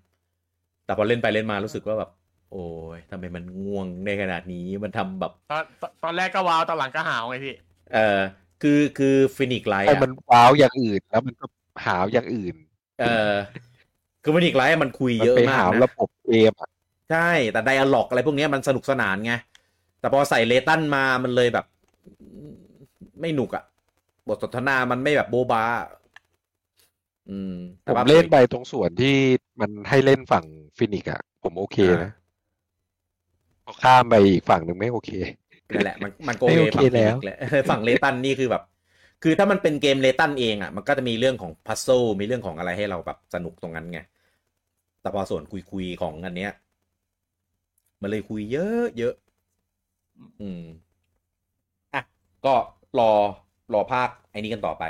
แต่พอเล่นไปเล่นมารู้สึกว่าแบบโอ้ยทำไมมันง่วงในขนาดนี้มันทำแบบ ตอนตอนตอนแรกก็ว้าวตอนหลังก็หาวไงพี่ เออ คือคือ Phoenix Wright ไอ้อะมันว้าวอย่างอื่น แล้วมันก็หาวอย่างอื่น เออคือ Phoenix Wright มันคุยมันเยอะไปมาหากวนะระบบเกมอะ ใช่ แต่ dialogue อะไรพวกเนี้ยมันสนุกสนานไง แต่พอใส่ Layton มามันเลยแบบ ไม่หนุกอะบทสนทนามันไม่แบบโบบาอืมผแต่มว่าเล่นไปตรงส่วนที่มันให้เล่นฝั่งPhoenix อะผมโอเคนะพอข้ามไปอีกฝั่งหนึ่งไม่โอเคนั่นแหละมันมันโอเคฝั่ง Phoenix แหละฝั่ง Layton นี่คือแบบ คือถ้ามันเป็นเกม Layton เองอะมันก็จะมีเรื่องของ puzzle มีเรื่องของอะไรให้เราแบบสนุกตรงนั้นไงแต่พอส่วนคุยคุยๆของอันเนี้ย มันเลยคุยเยอะเยอะ อืม อะ ก็รอรอภาคไอ้นี้กันต่อไป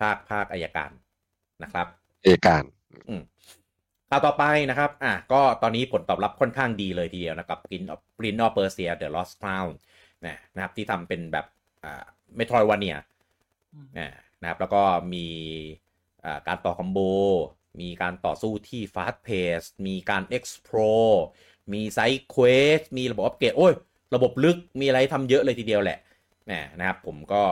ภาคภาคอัยการนะครับเอกการ อืมข่าวต่อไปนะครับ อะ ก็ตอนนี้ผลตอบรับค่อนข้างดีเลยทีเดียวนะครับ Prince of Prince of Persia The Lost Crown นะนะครับ ที่ทำเป็นแบบอ่า Metroidvania อ่านะครับ แล้วก็มีอ่าการต่อคอมโบ มีการต่อสู้ที่ fast pace มีการ explore มีไซ d ์ quest มีระบบอัปเกรดโอ้ย ระบบลึกมีอะไรทำเยอะเลยทีเดียวแหละนะนะครับผมก็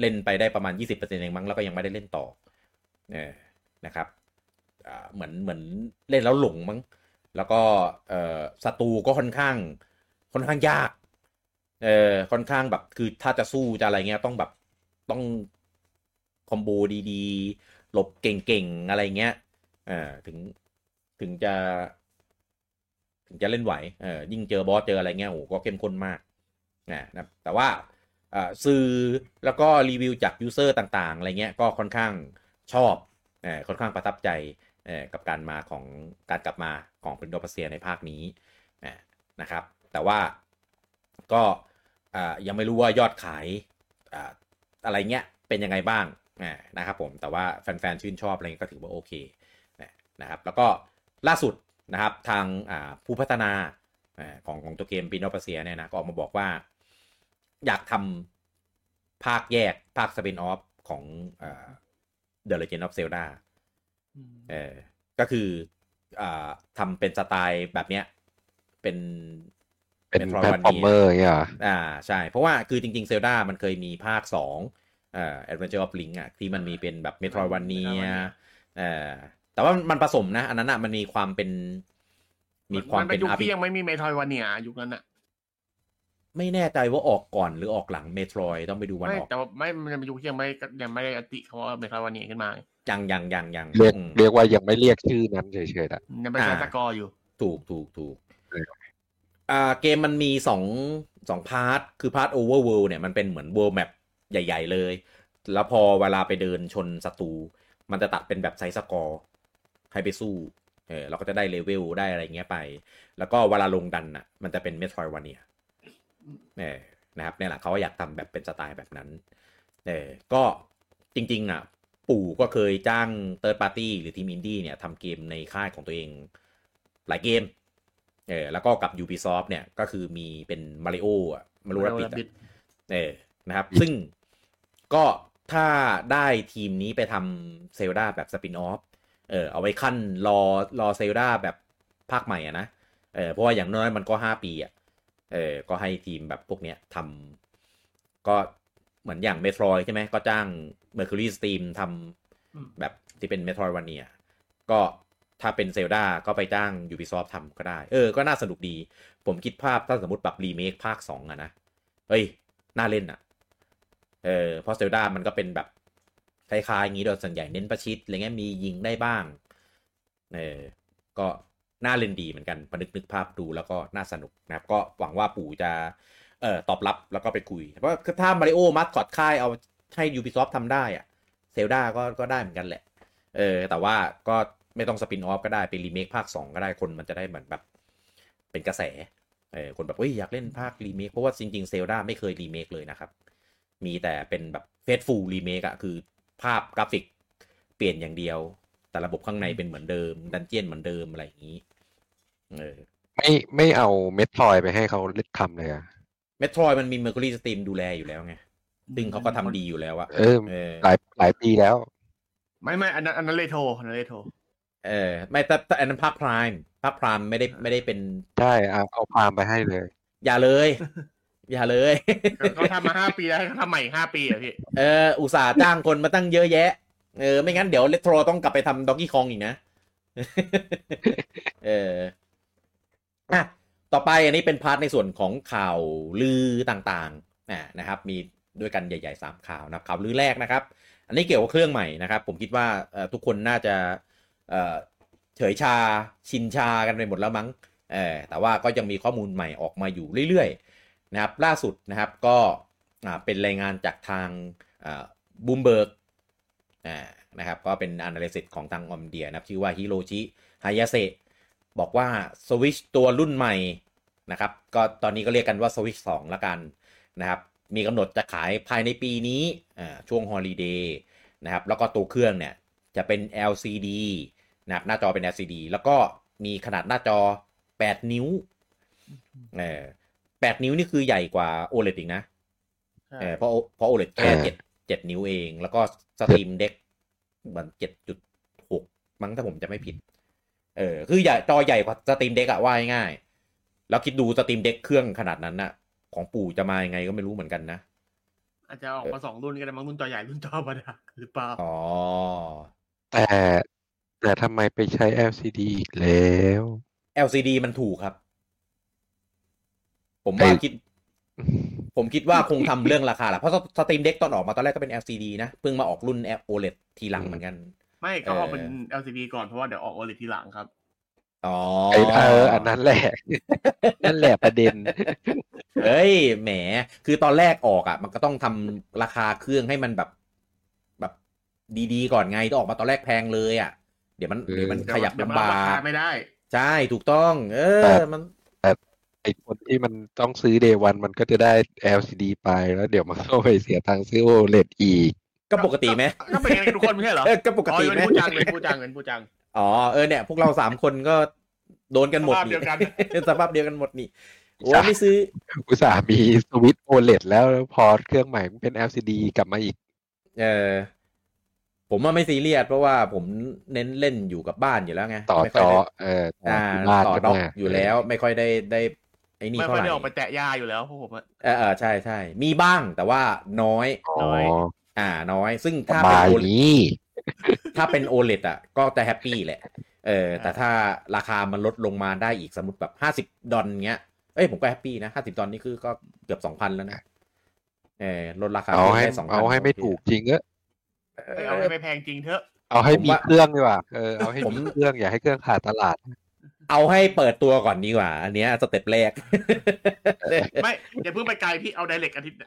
เล่นไปได้ประมาณ 20%เองมั้งแล้วก็ยังไม่ได้เล่นต่อเออนะครับเหมือนเหมือนเล่นแล้วหลงมั้งแล้วก็ศัตรูก็ค่อนข้างค่อนข้างยากเออค่อนข้างแบบคือถ้าจะสู้จะอะไรเงี้ยต้องแบบต้องคอมโบดีๆหลบเก่งๆอะไรเงี้ยเออถึงถึงจะ ถึงจะเล่นไหวเออยิ่งเจอบอสเจออะไรเงี้ยโอ้โหก็เข้มข้นมากนะนะแต่ว่าสื่อแล้วก็รีวิวจาก user ต่างๆอะไรเงี้ยก็ค่อนข้างชอบเออค่อนข้างประทับใจเออกับการมาของการกลับมาของ Prince of Persia ในภาคนี้อ่นะครับ แต่ว่าก็ยังไม่รู้ว่ายอดขายออะไรเงี้ยเป็นยังไงบ้างอ่นะครับผมแต่ว่าแฟนๆชื่นชอบอะไรเงี้ยก็ถือว่าโอเคนะนะครับแล้วก็ล่าสุด นะครับ ทางอ่าผู้พัฒนาอ่าของของตัวเกม Prince of Persia เนี่ยนะก็ออกมาบอกว่า อยากทำภาคแยกภาค spin-off ของอ่า The Legend of Zelda เออก็คืออ่าทำเป็นสไตล์แบบเนี้ย เป็นเป็น Metroidvania platformer เงี้ยเหรออ่าใช่ เพราะว่าคือจริงๆ Zelda มันเคยมีภาคสองอ่า Adventure of Link อะที่มันมีเป็นแบบ Metroidvania เอ่อ แต่ว่ามันผสมนะ อันนั้นอะมันมีความเป็น มีความเป็เป็นยุค RPG ที่ยังไม่มี Metroidvania ยุคนั้นอะไม่แน่ใจว่าออกก่อนหรือออกหลัง Metroid ต้องไปดูวันไม่ออก แต่ว่าไม่มันเป็นยุคที่ยังไม่ยังไม่ได้อติเขาว่า Metroidvania ขึ้นมา ยังยังยังยังเรียกอืมเรียกว่ายังไม่เรียกชื่อนั้นเฉยๆอะยังไม่ใช้อ่า scroll อยู่ ถูกถูกถูกเอออ่าเกมมันมีสองสอง part คือ part overworld เนี่ยมันเป็นเหมือน world mapใหญ่ ๆ เลย แล้วพอเวลาไปเดินชนศัตรูมันจะตัดเป็นแบบ side-scroll ให้ไปสู้เออเราก็จะได้เลเวลได้อะไรเงี้ยไป แล้วก็เวลาลงดันอะ มันจะเป็น Metroidvania เออนะครับเนี่ยแหละเขาอยากทำแบบเป็นสไตล์แบบนั้นเออก็จริงๆอะ ปู่ก็เคยจ้าง third party หรือทีมอินดี้เนี่ยทำเกมในค่ายของตัวเองหลายเกมเออแล้วก็กับ Ubisoft เนี่ยก็คือมีเป็นมาริโออะ Mario Rabbids เออนะครับ ซึ่งก็ถ้าได้ทีมนี้ไปทำ Zelda แบบ spin-off เออเอาไว้คั่นรอรอ Zelda แบบภาคใหม่อะนะเออเพราะว่าอย่างน้อยมันก็ห้าปีอะเออก็ให้ทีมแบบพวกเนี้ยทำก็เหมือนอย่าง Metroid ใช่ไหมก็จ้าง Mercury Steam อืมทำแบบที่เป็น Metroidvania ก็ถ้าเป็น Zelda ก็ไปจ้าง Ubisoft ทำก็ได้ เออ ก็น่าสนุกดี ผมคิดภาพถ้าสมมติแบบรีเมคภาคสองอะนะเฮ้ย น่าเล่นอะเออเพราะเซลดามันก็เป็นแบบ คล้ายๆอย่างนี้โดยส่วนใหญ่เน้นประชิดอะไรเงี้ยมียิงได้บ้างเออก็น่าเล่นดีเหมือนกันพนึกนึกภาพดูแล้วก็น่าสนุกนะครับ ก็หวังว่าปู่จะเอ่อตอบรับแล้วก็ไปคุย เพราะถ้ามาริโอมัสคอตค่ายเอาให้ Ubisoft ทำได้อะเซลดาก็ก็ได้เหมือนกันแหละ เออ แต่ว่าก็ไม่ต้อง spin-off ก็ได้เป็นรีเมคภาค 2 ก็ได้คนมันจะได้เหมือนแบบ เป็นกระแสเออคนแบบเอ้ยอยากเล่นภาครีเมคเพราะว่าจริงๆ Zelda ไม่เคยรีเมคเลยนะครับ มีแต่เป็นแบบ faithful remake อะคือ ภาพกราฟิกเปลี่ยนอย่างเดียว แต่ระบบข้างในเป็นเหมือนเดิม dungeon เหมือนเดิมอะไรอย่างนี้เออไม่ไม่เอา Metroid ไปให้เขาเล่นทำเลยอะ Metroid มันมี Mercury Steam ดูแลอยู่แล้วไงซึ่งเขาก็ทำดีอยู่แล้วอะเออเออหลายหลายปีแล้ว ไม่ไม่อันนั้นอันนั้นเลโทรอันนั้นเลโทรเออ ไม่แต่แต่อันนั้นภาค Prime ภาค Prime ไม่ได้ไม่ได้เป็นใช่เอาเอา Prime ไปให้เลย อย่าเลย อย่าเลยเขาทำมาห้าปีแล้วให้เขาทำใหม่อีกห้าปีอะพี่ เออ อุตส่าห์จ้างคนมาตั้งเยอะแยะ เออ ไม่งั้นเดี๋ยวเลโทรต้องกลับไปทำ Donkey Kong อีกนะ เออ อะ ต่อไปอันนี้เป็น part ในส่วนของข่าวลือต่างๆนะนะครับ มีด้วยกันใหญ่ๆสามข่าวนะครับข่าวลือแรกนะครับ อันนี้เกี่ยวกับเครื่องใหม่นะครับ ผมคิดว่าเอ่อทุกคนน่าจะเอ่อเฉยชาชินชากันไปหมดแล้วมั้ง เออ แต่ว่าก็ยังมีข้อมูลใหม่ออกมาอยู่เรื่อยๆ นะครับล่าสุดนะครับก็เป็นรายงานจากทางบูมเบิร์กนะครับก็เป็น analyst ของทาง Omdia นะครับชื่อว่า Hiroshi Hayaseบอกว่าสวิชตัวรุ่นใหม่นะครับก็ตอนนี้ก็เรียกกันว่าสวิช2ละกันนะครับมีกำหนดจะขายภายในปีนี้ช่วง holiday นะครับแล้วก็ตัวเครื่องเนี่ยจะเป็น LCD นะครับหน้าจอเป็น LCD แล้วก็มีขนาดหน้าจอ 8 นิ้วเออ 8นิ้วนี่คือใหญ่กว่า OLED อีกนะใช่เออเพราะเพราะ OLED แค่อ่าเจ็ดเจ็ดนิ้วเอง แล้วก็ Steam Deckมันเจ็ดจุดหกมั้งถ้าผมจำไม่ผิด เออ คือใหญ่จอใหญ่กว่า Steam Deck อะว่าง่ายๆแล้วคิดดู Steam Deck เครื่องขนาดนั้นน่ะ ของปู่จะมายังไงก็ไม่รู้เหมือนกันนะ อาจจะออกมาสองรุ่นก็ได้มั้งรุ่นจอใหญ่รุ่นจอธรรมดาหรือเปล่า อ๋อ แต่แต่ทำไมไปใช้ LCD อีกแล้ว LCD มันถูกครับ ผมว่าไอ้คิด ผมคิดว่าคงทำเรื่องราคาแหละเพราะSteam Deck ตอนออกมาตอนแรกก็เป็น LCD นะเพิ่งมาออกรุ่น OLED ทีหลังเหมือนกัน ไม่ก็ออกเป็นเออ LCD ก่อนเพราะว่าเดี๋ยวออก OLED ทีหลังครับอ๋อไอ้เอออันนั้นแหละนั่นแหละประเด็นเฮ้ยแหม คือตอนแรกออกอะ มันก็ต้องทำราคาเครื่องให้มันแบบ แบบดีๆ ก่อนไงต้องออกมาตอนแรกแพงเลยอะ เดี๋ยวมันเออเดี๋ยวมันเดี๋ยวขยับเดี๋ยวมันลำบาราคากไม่ได้ ใช่ถูกต้อง เออแต่มันไอ้ คนที่มันต้องซื้อ day one มันก็จะได้ LCD ไปแล้วเดี๋ยวมันก็ไปเสียตังค์ซื้อ OLED อีก ก็ปกติไหมก็เป็นอย่างนั้นทุกคนไม่ใช่เหรอเออก็ปกอ๋อติเป็นไหมผู้จังเป็นผู้จังเป็นผู้จังอ๋อเออเนี่ยพวกเราสามคนก็โดนกันหมดสภาพนี่เดียวกันสภาพเดียวกันหมดนี่โอ้ใช่ไม่ซื้อ อุตส่าห์มีสวิตช์ OLED แล้วแล้วพอเครื่องใหม่มันเป็น LCD กลับมาอีก เออผมว่าไม่ซีเรียสเพราะว่าผมเน้นเล่นอยู่กับบ้านอยู่แล้วไงต่อไม่ค่จอยอได้เออต่ออ่าที่บ้านต่อใช่ด็อกไหมอยู่แล้ว ไม่ค่อยได้ได้ ไอ้นี่ไม่เท่าค่อยไหร่ได้ออกไปแตะยาอยู่แล้วพวกผมอะเออเออใช่ใช่มีบ้างแต่ว่าน้อยอ๋อน้อยอ่าน้อย ซึ่งสถ้าเป็นบายโอนี้ถ้าเป็นโอเลอะ ก็จะแฮปปี้แหละ เออ แต่ถ้าราคามันลดลงมาได้อีกสมมติแบบห้าสิบดอลเงี้ยเอ้ยผมก็แฮปปี้นะห้าสิบดอลนี่คือก็เกือบสองพันแล้วนะเออลดราคาเอาให้ได้สองพันเอาให้ไม่ถูกจริงเออไม่เอาให้ไม่แพงจริงเถอะ เอาให้ผมมีว่าเครื่องดีกว่าเออเอาให้ผมมีเครื่องอย่าให้เครื่องขาดตลาด เอาให้เปิดตัวก่อนดีกว่า อันเนี้ยสเต็ปแรก ไม่อย่าเพิ่งไปไกลพี่เอาไดเรกอาทิตย์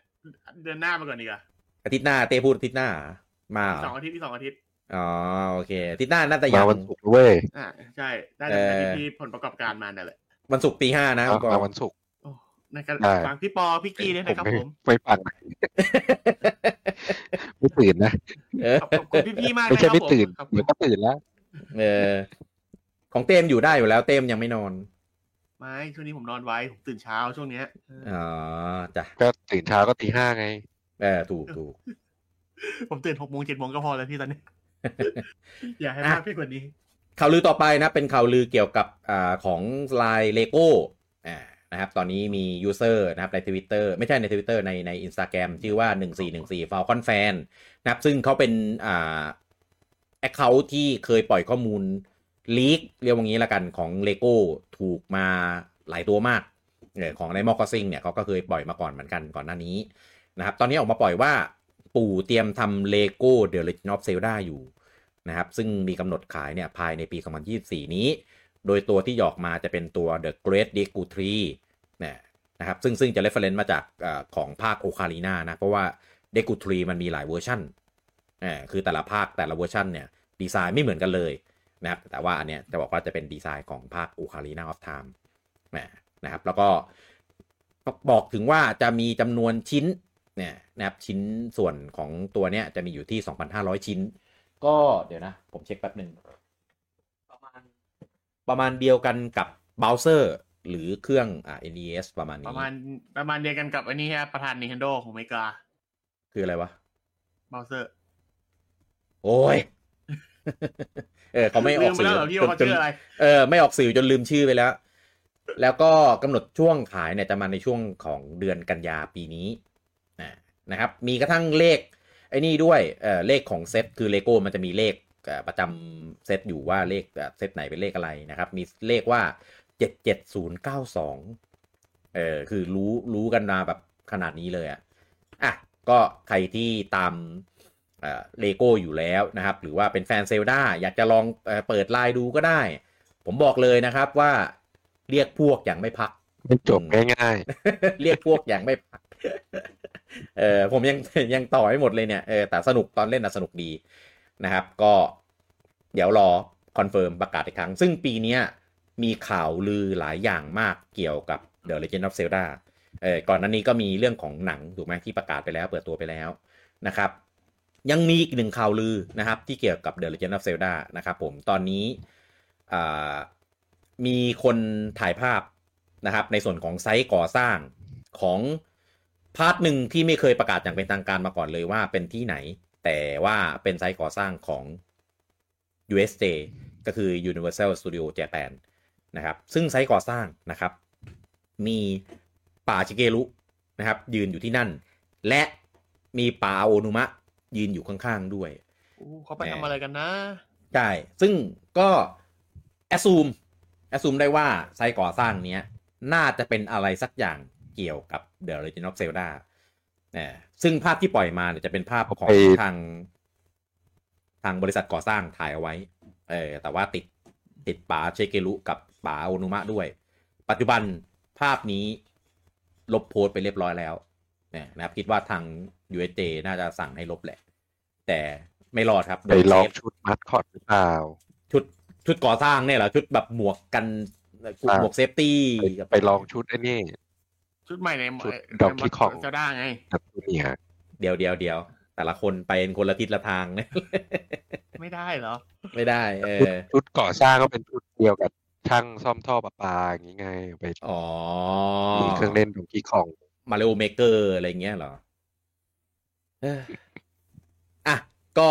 เดือนหน้ามาก่อนดีกว่าอาทิตย์หน้าเต้พูดอาทิตย์หน้าเหรอมาเหรสองออาทิตย์ที่สองอาทิตย์อ๋อโอเคอาทิตย์หน้าน่าจะมายังวันศุกร์เว้ยอ่าใช่ได้เอจากออาทิตย์ที่ผลประกอบการมานั่นแหละวันศุกร์ตีห้านะเอาคุณปอมาวันศุกร์โอ้ในการได้ฟังพี่ปอพี่กี้ด้วยนะครับไม่ผมไม่ฟังไม่ตื่นนะเออขอบขอบคุณพี่ๆมากไม่ใช่นะคไม่รับตื่นผมขอบคุเดี๋ยณวก็ตื่นแล้วเออ ของเต้มอยู่ได้อยู่แล้วเต้มยังไม่นอน ไม่ช่วงนี้ผมนอนไวผมตื่นเช้าช่วงเนี้ยเอออ๋อจ้ะก็ตื่นเช้าก็ตีห้าไงเออถูกถูกผมตื่นหกโมงเจ็ดโมงก็พอแล้วพี่ตอนนี้ อย่าให้อะมากพี่กว่านี้ข่าวลือต่อไปนะเป็นข่าวลือเกี่ยวกับอ่าของลายเลโก้อ่านะครับตอนนี้มี user นะครับใน Twitter ไม่ใช่ใน Twitter ในใน Instagram ชื่อว่า 1414 Falcon Fan นะครับซึ่งเขาเป็นอ่า account ที่เคยปล่อยข้อมูล leak เรียกว่างี้ละกันของเลโก้ถูกมาหลายตัวมากเของในมอ c ซิงเนี่ยเขาก็เคยปล่อยมาก่อนเหมือนกันก่อนหน้านี้นะครับ ตอนนี้ออกมาปล่อยว่าปู่เตรียมทำเลโก้ The Legend of Zelda อยู่นะครับ ซึ่งมีกำหนดขายเนี่ยภายในปี 2024 นี้ โดยตัวที่หยอกมาจะเป็นตัว The Great d e k u t r e เนี่ยนะครับซึ่งซึ่งจะ reference มาจากอของภาคโอคา i ีนานะ เพราะว่า d e k u t r e มันมีหลายเวอร์ชันเออคือแต่ละภาคแต่ละเวอร์ชันเนี่ย ดีไซน์ไม่เหมือนกันเลย นะครับแต่ว่าอันเนี้ยจะบอกว่าจะเป็นดีไซน์ของภาค Ocarina of Time แหมนะครับแล้วก็บอกถึงว่าจะมีจำนวนชิ้นเนี่ยนะครับชิ้นส่วนของตัวเนี้ยจะมีอยู่ที่ 2,500 ชิ้น ก็เดี๋ยวนะ ผมเช็คแป๊บหนึ่งประมาณประมาณเดียวกันกับ b บ o เซอร์หรือเครื่องอ่า NES ประมาณปนี้ระมาณประมาณเดียวกันกับอันนี้ฮะประธาน Nintendo ของอเมริกา คืออะไรวะเบลเซอร์ โอ้ย เออเขาไม่อลือกมไปสื่แล้วอเหรอพี่ว่าเขาจนชื่ออะไรเออไม่ออกสื่อจนลืมชื่อไปแล้ว แล้วก็กำหนดช่วงขายเนี่ยจะมาในช่วงของเดือนกันยาปีนี้อ่านะครับ มีกระทั่งเลขไอ้นี่ด้วยเออเลขของเซตคือเลโก้มันจะมีเลขเอ่อประจำเซตอยู่ว่าเลขเอ่อเซตไหนเป็นเลขอะไรนะครับ มีเลขว่าเจ็ดเจ็ดศูนย์เก้าสองเออคือรู้รู้กันมาแบบขนาดนี้เลยอะอะก็ใครที่ตาม เลโก้อยู่แล้วนะครับ หรือว่าเป็นแฟน Zelda อยากจะลองเออเปิดไลน์ดูก็ได้ ผมบอกเลยนะครับว่าเรียกพวกอย่างไม่พักไม่จบง่ายเรียกพวกอย่างไม่พัก เออผมยังยังต่อให้หมดเลยเนี่ยเออแต่สนุกตอนเล่นนะสนุกดีนะครับ ก็เดี๋ยวรอ confirm ประกาศอีกครั้ง ซึ่งปีเนี้ยมีข่าวลือหลายอย่างมากเกี่ยวกับ The Legend of Zelda เออก่อนหน้านี้ก็มีเรื่องของหนังถูกไหมที่ประกาศไปแล้ว เปิดตัวไปแล้วนะครับ ยังมีอีกหนึ่งข่าวลือนะครับ ที่เกี่ยวกับ The Legend of Zelda นะครับผมตอนนี้มีคนถ่ายภาพนะครับ ในส่วนของไซต์ก่อสร้างของพาร์ทหนึ่งที่ไม่เคยประกาศอย่างเป็นทางการมาก่อนเลยว่าเป็นที่ไหน แต่ว่าเป็นไซต์ก่อสร้างของ USJ ก็คือ Universal Studio Japan นะครับ ซึ่งไซต์ก่อสร้างนะครับ มีป่าชิเกรุนะครับ ยืนอยู่ที่นั่น และมีป่าโอนุมะ ยืนอยู่ข้างๆด้วยอู้เขาไปทำอะไรกันนะใช่ซึ่งก็แอ s ซูมแอ s ซูมได้ว่าไซต์ก่อสร้างเนี้ย น่าจะเป็นอะไรสักอย่างเกี่ยวกับ The Legend of Zelda เนี่ยซึ่งภาพที่ปล่อยมาเนี่ยจะเป็นภาพของไปทาง ทางบริษัทก่อสร้างถ่ายเอาไว้ เออแต่ว่าติดติดป๋าเชเกรุกับป๋าโอนุมะด้วย ปัจจุบันภาพนี้ลบโพสต์ไปเรียบร้อยแล้วเนี่ยนะครับคิดว่าทาง USJ น่าจะสั่งให้ลบแหละ แต่ไม่รอดครับโดไปนลองเซฟชุดมัดคอตหรือเปล่า ชุดชุดก่อสร้างเนี่ยเหรอ ชุดแบบหมวกกันหมวกเซฟตี้ไปไปลองชุดไอ้นี่ ชุดใหม่ในชุด Donkey Kong เจ้าด้าไงแบบเนี่ยเดียวเดียวเดียวแต่ละคนไปคนละทิศละทางเนี่ยไม่ได้เหรอ ไม่ได้ เอชุดอชุดก่อสร้างก็เป็นชุดเดียวกับช่างซ่อมท่อประปาอย่างนี้ไงไปอ๋อมีเครื่องเล่นดงกี้ของ มาริโอเมเกอร์อะไรเงี้ยเหรออะ ก็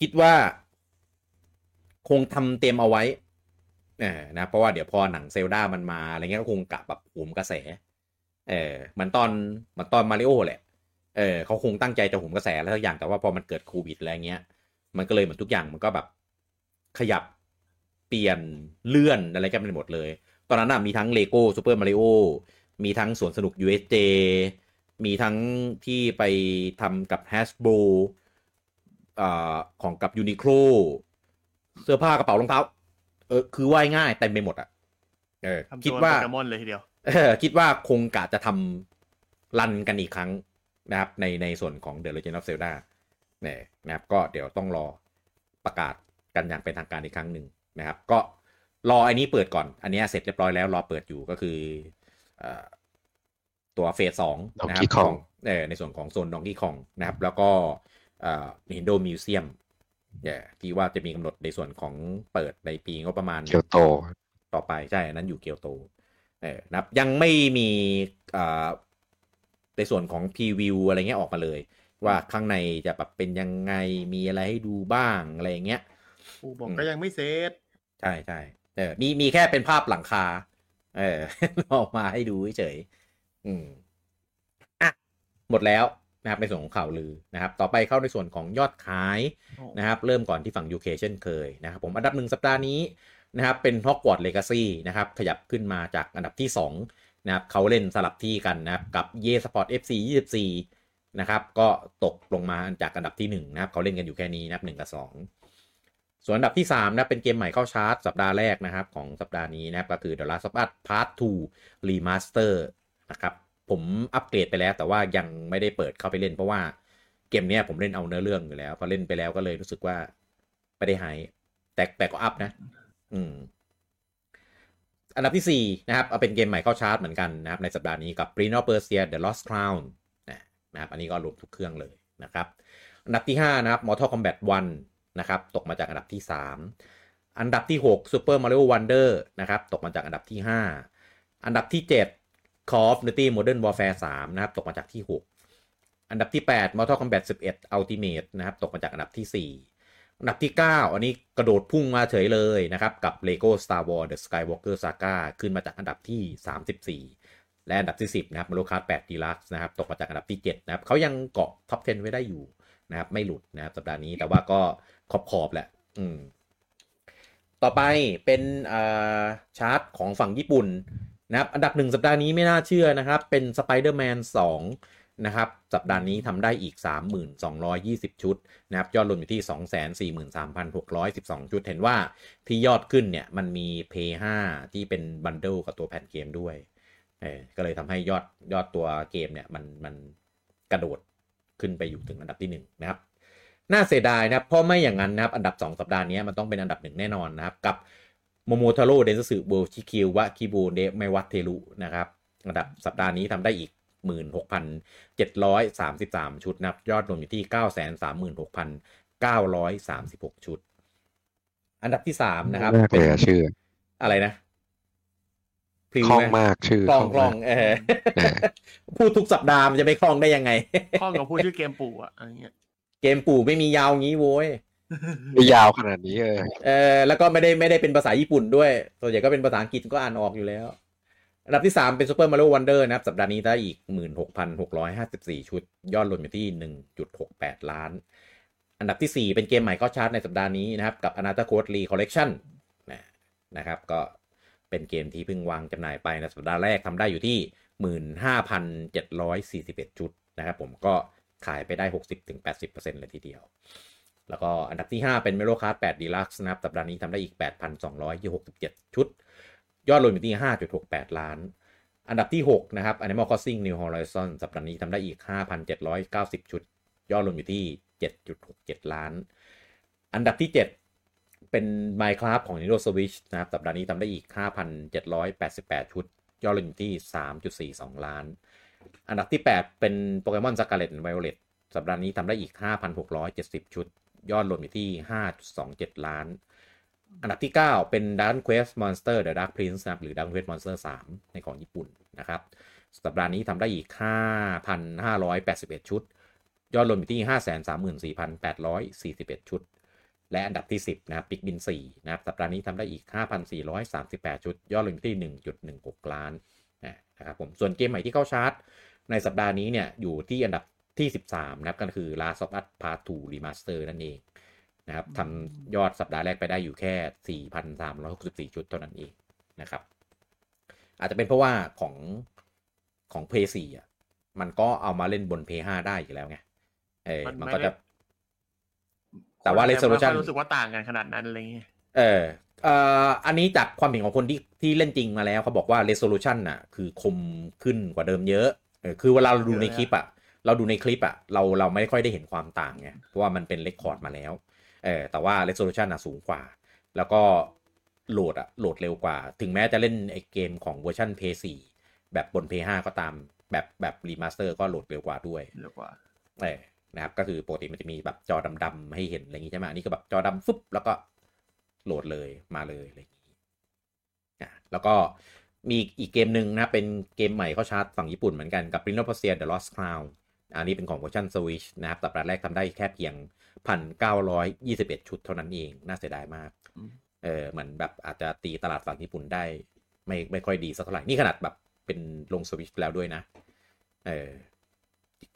คิดว่า คงทำเตรียมเอาไว้เออนะ เพราะว่าเดี๋ยวพอหนังเซลดามันมาอะไรเงี้ยก็คงกะแบบโหมกระแส เออเหมือนตอนเหมือนตอนมาริโอแหละ เออเขาคงตั้งใจจะโหมกระแสแล้วทุกอย่างแต่ว่าพอมันเกิดโควิดอะไรเงี้ย มันก็เลยเหมือนทุกอย่างมันก็แบบ ขยับเปลี่ยนเลื่อนอะไรกันไปหมดเลย ตอนนั้นน่ะมีทั้งเลโก้ Super Mario มีทั้งสวนสนุก USJ มีทั้งที่ไปทำกับ Hasbro อ่าของกับ Uniqlo เสื้อผ้ากระเป๋ารองเท้า เออ คือว่ายง่ายเต็มไปหมดอะเออทำคิตัดวว่าโปเกมอนเลยทีเดียว เออ คิดว่าคงกะจะทำ run กันอีกครั้งนะครับ ในในส่วนของ The Legend of Zelda เนี่ยนะครับ ก็เดี๋ยวต้องรอประกาศกันอย่างเป็นทางการอีกครั้งหนึ่งนะครับ ก็รออันนี้เปิดก่อน อันนี้เสร็จเรียบร้อยแล้วรอเปิดอยู่ก็คือเอ่อ ตัวเฟสสองนะครับ Donkey Kong เออในส่วนของโซนดองกี้คองนะครับ แล้วก็เอ่อ Nintendo Museum เนี่ยที่ว่าจะมีกำหนดในส่วนของเปิดในปีงบประมาณเกียวโต ต่อไปใช่อันนั้นอยู่เกียวโตเออนะครับยังไม่มีอ่าในส่วนของพรีวิวอะไรเงี้ยออกมาเลย ว่าข้างในจะแบบเป็นยังไงมีอะไรให้ดูบ้างอะไรอย่างเงี้ยกูบอกอืมก็ยังไม่เซตใช่ใช่เออมีมีแค่เป็นภาพหลังคา เออออกมาให้ดูเฉยๆอืมอะหมดแล้วนะครับในส่วนของข่าวลือนะครับ ต่อไปเข้าในส่วนของยอดขายนะครับ เริ่มก่อนที่ฝั่ง UK เช่นเคยนะครับ ผมอันดับหนึ่งสัปดาห์นี้นะครับ เป็น Hogwarts Legacy นะครับ ขยับขึ้นมาจากอันดับที่ 2 นะครับเขาเล่นสลับที่กันนะครับ กับ y e Sport FC 24 นะครับ ก็ตกลงมาจากอันดับที่ 1 นะครับ เขาเล่นกันอยู่แค่นี้นะครับ1กับ 2 ส่วนอันดับที่3นะเป็นเกมใหม่เข้าชาร์ตสัปดาห์แรกนะครับ ของสัปดาห์นี้นะครับ ก็คือ The Last of Us Part 2 Remaster นะครับ ผมอัปเกรดไปแล้ว แต่ว่ายังไม่ได้เปิดเข้าไปเล่นเพราะว่าเกมนี้ผมเล่นเอาเนื้อเรื่องอยู่แล้ว พอเล่นไปแล้วก็เลยรู้สึกว่าไม่ได้ไฮแต่แต่ก็อัพนะ อืม อันดับที่4นะครับเอาเป็นเกมใหม่เข้าชาร์ตเหมือนกันนะครับ ในสัปดาห์นี้กับ Prince of Persia The Lost Crown นะนะครับ อันนี้ก็รวมทุกเครื่องเลยนะครับ อันดับที่ 5 นะครับ Mortal Kombat 1 นะครับตกมาจากอันดับที่ 3 อันดับที่ 6 Super Mario Wonder นะครับตกมาจากอันดับที่ 5 อันดับที่ 7 Call of Duty Modern Warfare 3นะครับตกมาจากที่ 6 อันดับที่ 8 Mortal Kombat 11 Ultimate นะครับตกมาจากอันดับที่ 4 อันดับที่ 9 อันนี้กระโดดพุ่งมาเฉยเลยนะครับกับ Lego Star Wars The Skywalker Saga ขึ้นมาจากอันดับที่ 34และอันดับที่ 10 นะครับ Mario Kart 8 Deluxe นะครับ ตกมาจากอันดับที่ 7 นะครับเขายังเกาะท็อป 10 ไว้ได้อยู่นะครับ ไม่หลุดนะครับ สัปดาห์นี้ แต่ว่าก็ ขอบขอบๆแหละ อืม ต่อไปเป็นอ่าชาร์ตของฝั่งญี่ปุ่นนะครับ อันดับหนึ่งสัปดาห์นี้ไม่น่าเชื่อนะครับ เป็น Spider-Man 2 นะครับ สัปดาห์นี้ทำได้อีก 3,220 ชุดนะครับ ยอดรวมอยู่ที่ 243,612 ชุด เห็นว่าที่ยอดขึ้นเนี่ย มันมี Pay 5ที่เป็นบันเดิลกับตัวแผ่นเกมด้วย เออก็เลยทำให้ยอดยอดตัวเกมเนี่ย มันมันกระโดดขึ้นไปอยู่ถึงอันดับที่1นะครับ น่าเสียดายนะครับ เพราะไม่อย่างนั้นนะครับ อันดับ 2 สัปดาห์นี้มันต้องเป็นอันดับหนึ่งแน่นอนนะครับ กับโมโมทาโร่เดนสึโบชิคิววะคิบูเดะไมวัตเทรุนะครับ อันดับสัปดาห์นี้ทำได้อีก 16,733 ชุดนะครับ ยอดรวมอยู่ที่ 936,936 ชุด อันดับที่ 3 นะครับมากเลยอะชื่อ อะไรนะพริ้วคล่องไหมากชื่อคล่องคล่องมากเออเออพูดทุกสัปดาห์มันจะไม่คล่องได้ยังไงข้องกับพูดชื่อเกมปู่อะอะไรเงี้ย เกมปู่ไม่มียาวงี้โว้ยไม่ยาวขนาดนี้เออเออแล้วก็ไม่ได้ไม่ได้เป็นภาษาญี่ปุ่นด้วยส่วนใหญ่ก็เป็นภาษาอังกฤษก็อ่านออกอยู่แล้วอันดับที่ 3 เป็น Super Mario Wonder นะครับ สัปดาห์นี้ได้อีก 16,654 ชุด ยอดรวมอยู่ที่ 1.68 ล้าน อันดับที่ 4 เป็นเกมใหม่เข้าชาร์ตในสัปดาห์นี้นะครับ กับ Another Code Recollection นะนะครับ ก็เป็นเกมที่เพิ่งวางจำหน่ายไปในสัปดาห์แรกทำได้อยู่ที่ 15,741 ชุดนะครับผมก็ ขายไปได้ 60-80%เลยทีเดียว แล้วก็อันดับที่ 5 เป็น Mario Kart 8 Deluxe นะครับสัปดาห์นี้ทำได้อีก 8,267 ชุด ยอดรวมอยู่ที่ 5.68 ล้าน อันดับที่ 6 นะครับ Animal Crossing New Horizon สัปดาห์นี้ทำได้อีก 5,790 ชุด ยอดรวมอยู่ที่ 7.67 ล้าน อันดับที่ 7 เป็น Minecraft ของ Nintendo Switch นะครับสัปดาห์นี้ทำได้อีก 5,788 ชุด ยอดรวมอยู่ที่ 3.42 ล้าน อันดับที่ 8 เป็น Pokemon Scarlet and Violet สัปดาห์นี้ทำได้อีก 5,670 ชุด ยอดรวมอยู่ที่ 5.27 ล้าน อันดับที่ 9 เป็น Dragon Quest Monster The Dark Prince นะครับหรือ Dragon Quest Monster 3 ในของญี่ปุ่นนะครับ สัปดาห์นี้ทำได้อีก 5,581 ชุด ยอดรวมอยู่ที่ 534,841 ชุด และอันดับที่ 10 นะครับ Big Bin 4 นะครับ สัปดาห์นี้ทำได้อีก 5,438 ชุด ยอดรวมอยู่ที่ 1.16 ล้าน นะครับผมส่วนเกมใหม่ที่เข้าชาร์ตในสัปดาห์นี้เนี่ยอยู่ที่อันดับที่ 13 นะครับก็คือ Last of Us Part 2 Remaster นั่นเองนะครับทำยอดสัปดาห์แรกไปได้อยู่แค่ 4,364ชุดเท่านั้นเองนะครับ อาจจะเป็นเพราะว่าของของ p 4อะมันก็เอามาเล่นบน p 5ได้อยู่แล้วไงเออมันก็จะ แต่ว่า resolution ไม่ค่อยรู้สึกว่าต่างกันขนาดนั้นอะไรเงี้ยเออเอ่ออันนี้จากความเห็นของคนที่ที่เล่นจริงมาแล้วเขาบอกว่า resolution น่ะ คือคมขึ้นกว่าเดิมเยอะเออคือเวลาเราดูในคลิปอะเราดูในคลิปอะเราเราไม่ค่อยได้เห็นความต่างไงเพราะว่ามันเป็น record มาแล้วเออแต่ว่า resolution อะสูงกว่า แล้วก็โหลดอะโหลดเร็วกว่า ถึงแม้จะเล่นไอเกมของเวอร์ชัน p 4แบบบน p 5ก็ตามแบบแบบ remaster ก็โหลดเร็วกว่าด้วยเร็วกว่าเออนะครับก็คือปกติมันจะมีแบบจอดำๆให้เห็นอะไรอย่างงี้ใช่ไหมอันนี้ก็แบบจอดำฟึบแล้วก็ โหลดเลยมาเลยอะไรอย่างงี้อะแล้วก็มีอีกเกมหนึ่งนะ เป็นเกมใหม่เข้าชาร์ตฝั่งญี่ปุ่นเหมือนกันกับ Prince of Persia The Lost Crown อันนี้เป็นของเวอร์ชัน Switch นะครับสัปดาห์แรกทำได้แค่เพียง 1,921 ชุดเท่านั้นเอง น่าเสียดายมากอืมเออเหมือนแบบอาจจะตีตลาดฝั่งญี่ปุ่นได้ ไม่ไม่ค่อยดีสักเท่าไหร่ นี่ขนาดแบบเป็นลงสวิชแล้วด้วยนะ เออ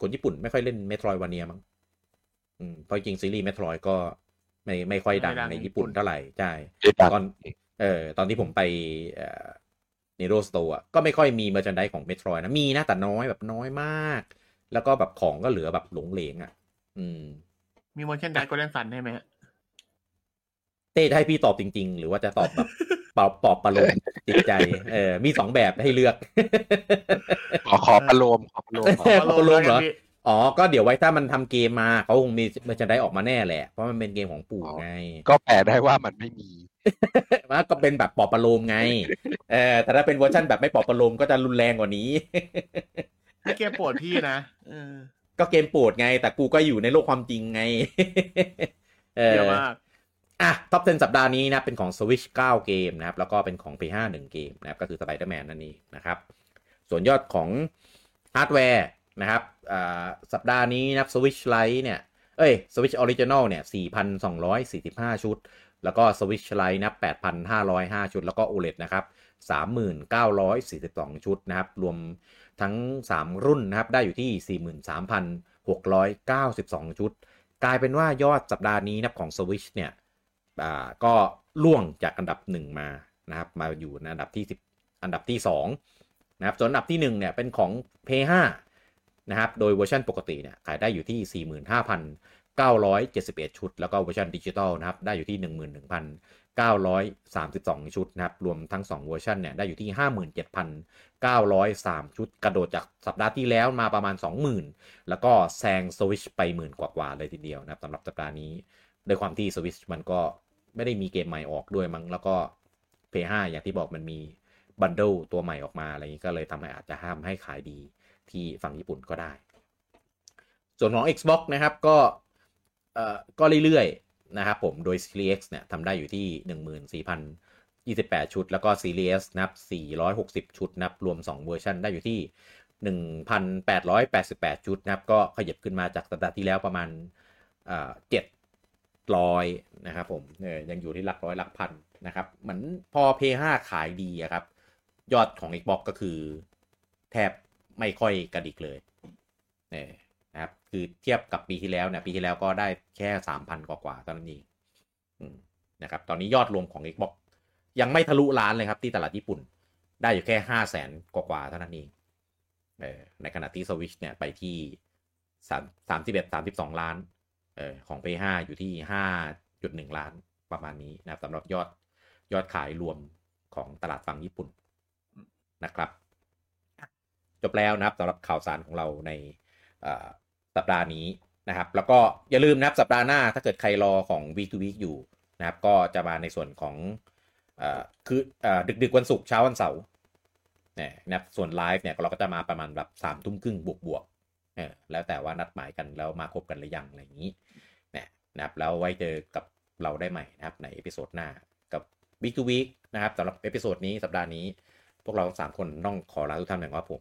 คนญี่ปุ่นไม่ค่อยเล่น Metroidvania มั้งอืมเพราะจริงซีรีส์ Metroid ก็ ไม่ไม่ค่อยดังไม่ดังในในญี่ปุ่นญี่ปุ่นเท่าไหร่ใช่ไม่ดังตอนเออตอนที่ผมไปเอ่อในโรสโตอะก็ไม่ค่อยมี merchandise ของ Metroid นะมีนะแต่น้อยแบบน้อยมาก แล้วก็แบบของก็เหลือแบบหลงเหลงอะ อืม มี merchandise ก็เล่นสันได้ไหมฮะเต้จะให้พี่ตอบจริง ๆ หรือว่าจะตอบแบบปลอบปลอบประโลมจิตใจ เออ มีสองแบบให้เลือก ขอขอประโลมขอประโลมขอเออเอาลงเหรอแล้วกันพี่ อ๋อ ก็เดี๋ยวไว้ถ้ามันทำเกมมาเขาคงมีมันจะได้ออกมาแน่แหละ เพราะมันเป็นเกมของปู่ไง ก็แปลได้ว่ามันไม่มีมันก็เป็นแบบปลอบประโลมไง เออแต่ถ้าเป็นเวอร์ชันแบบไม่ปลอบประโลมก็จะรุนแรงกว่านี้ให้เกมโปรดพี่นะเออก็เกมโปรดไง แต่กูก็อยู่ในโลกความจริงไง เออเยอะมากอะ Top 10 สัปดาห์นี้นะ เป็นของ Switch 9 เกมนะครับ แล้วก็เป็นของ PS5 1 เกมนะครับ ก็คือ Spider-Man นั่นเองนะครับ ส่วนยอดของฮาร์ดแวร์ นะครับสัปดาห์นี้นะครับ Switch Lite เนี่ย เอ้ย Switch Original เนี่ย 4,245 ชุด แล้วก็ Switch Lite นะครับ8,505 ชุด แล้วก็ OLED นะครับ 3,942 ชุดนะครับ รวมทั้ง 3 รุ่นนะครับ ได้อยู่ที่ 43,692 ชุด กลายเป็นว่ายอดสัปดาห์นี้นะครับของ Switch เนี่ยก็ร่วงจากอันดับ 1 มานะครับ มาอยู่ในอันดับที่ 10 อันดับที่ 2 นะครับ ส่วนอันดับที่ 1 เนี่ย เป็นของ PS5 นะครับ โดยเวอร์ชันปกติเนี่ยขายได้อยู่ที่ 45,971 ชุด แล้วก็เวอร์ชันดิจิตอลนะครับได้อยู่ที่ 11,932 ชุดนะครับรวมทั้ง 2 เวอร์ชันเนี่ยได้อยู่ที่ 57,903 ชุด กระโดดจากสัปดาห์ที่แล้วมาประมาณ 20,000 แล้วก็แซงสวิชไปหมื่นกว่าๆเลยทีเดียวนะครับสำหรับสัปดาห์นี้ด้วยความที่สวิชมันก็ไม่ได้มีเกมใหม่ออกด้วยมั้งแล้วก็ P5 อย่างที่บอกมันมีบันเดิลตัวใหม่ออกมาอะไรอย่างนี้ก็เลยทำให้อาจจะห้ามให้ขายดี ที่ฝั่งญี่ปุ่นก็ได้ ส่วนของ Xbox นะครับก็เอ่อก็เรื่อยๆนะครับผมโดย Series X เนี่ยทำได้อยู่ที่ 14,028 ชุด แล้วก็ Series S นับ 460 ชุดนับรวม 2 เวอร์ชันได้อยู่ที่ 1,888 ชุดนะครับก็ขยับขึ้นมาจากสัปดาห์ที่แล้วประมาณเจ็ดร้อยนะครับผมเออยังอยู่ที่หลักร้อยหลักพันนะครับเหมือนพอ p 5 ขายดีอะครับ ยอดของ Xbox ก็คือแทบ ไม่ค่อยกระดิกเลยเนี่ยนะครับ คือเทียบกับปีที่แล้วเนี่ยปีที่แล้วก็ได้แค่สามพันกว่าๆเท่านั้นเองนะครับ ตอนนี้ยอดรวมของ Xbox ยังไม่ทะลุล้านเลยครับที่ตลาดญี่ปุ่น ได้อยู่แค่ห้าแสนกว่าๆเท่านั้นเองเออในขณะที่ Switch เนี่ยไปที่สามสามสิบเอ็ดสามสิบสองล้านเออของ p 5อยู่ที่ห้าจุดหนึ่งล้านประมาณนี้นะครับสำหรับยอดยอดขายรวมของตลาดฝั่งญี่ปุ่นนะครับ จบแล้วนะครับสำหรับข่าวสารของเราในสัปดาห์นี้นะครับ แล้วก็อย่าลืมนะครับสัปดาห์หน้าถ้าเกิดใครรอของ week to week อยู่นะครับ ก็จะมาในส่วนของอคือดึกดึกวันศุกร์เช้าวันเสาร์เนี่ยนะครับส่วนไลฟ์เนี่ยเราก็จะมาประมาณแบบสามทุ่มครึ่งบวกบวกแล้วแต่ว่านัดหมายกันแล้วมาครบกันหรือยังอะไรอย่างนี้เนี่ยนะครับแล้วไว้เจอกับเราได้ใหม่นะครับใน episode หน้ากับ week to week นะครับสำหรับ episode นี้สัปดาห์นี้ พวกเราสามคนต้องขอลาทุกท่านอย่างว่าผม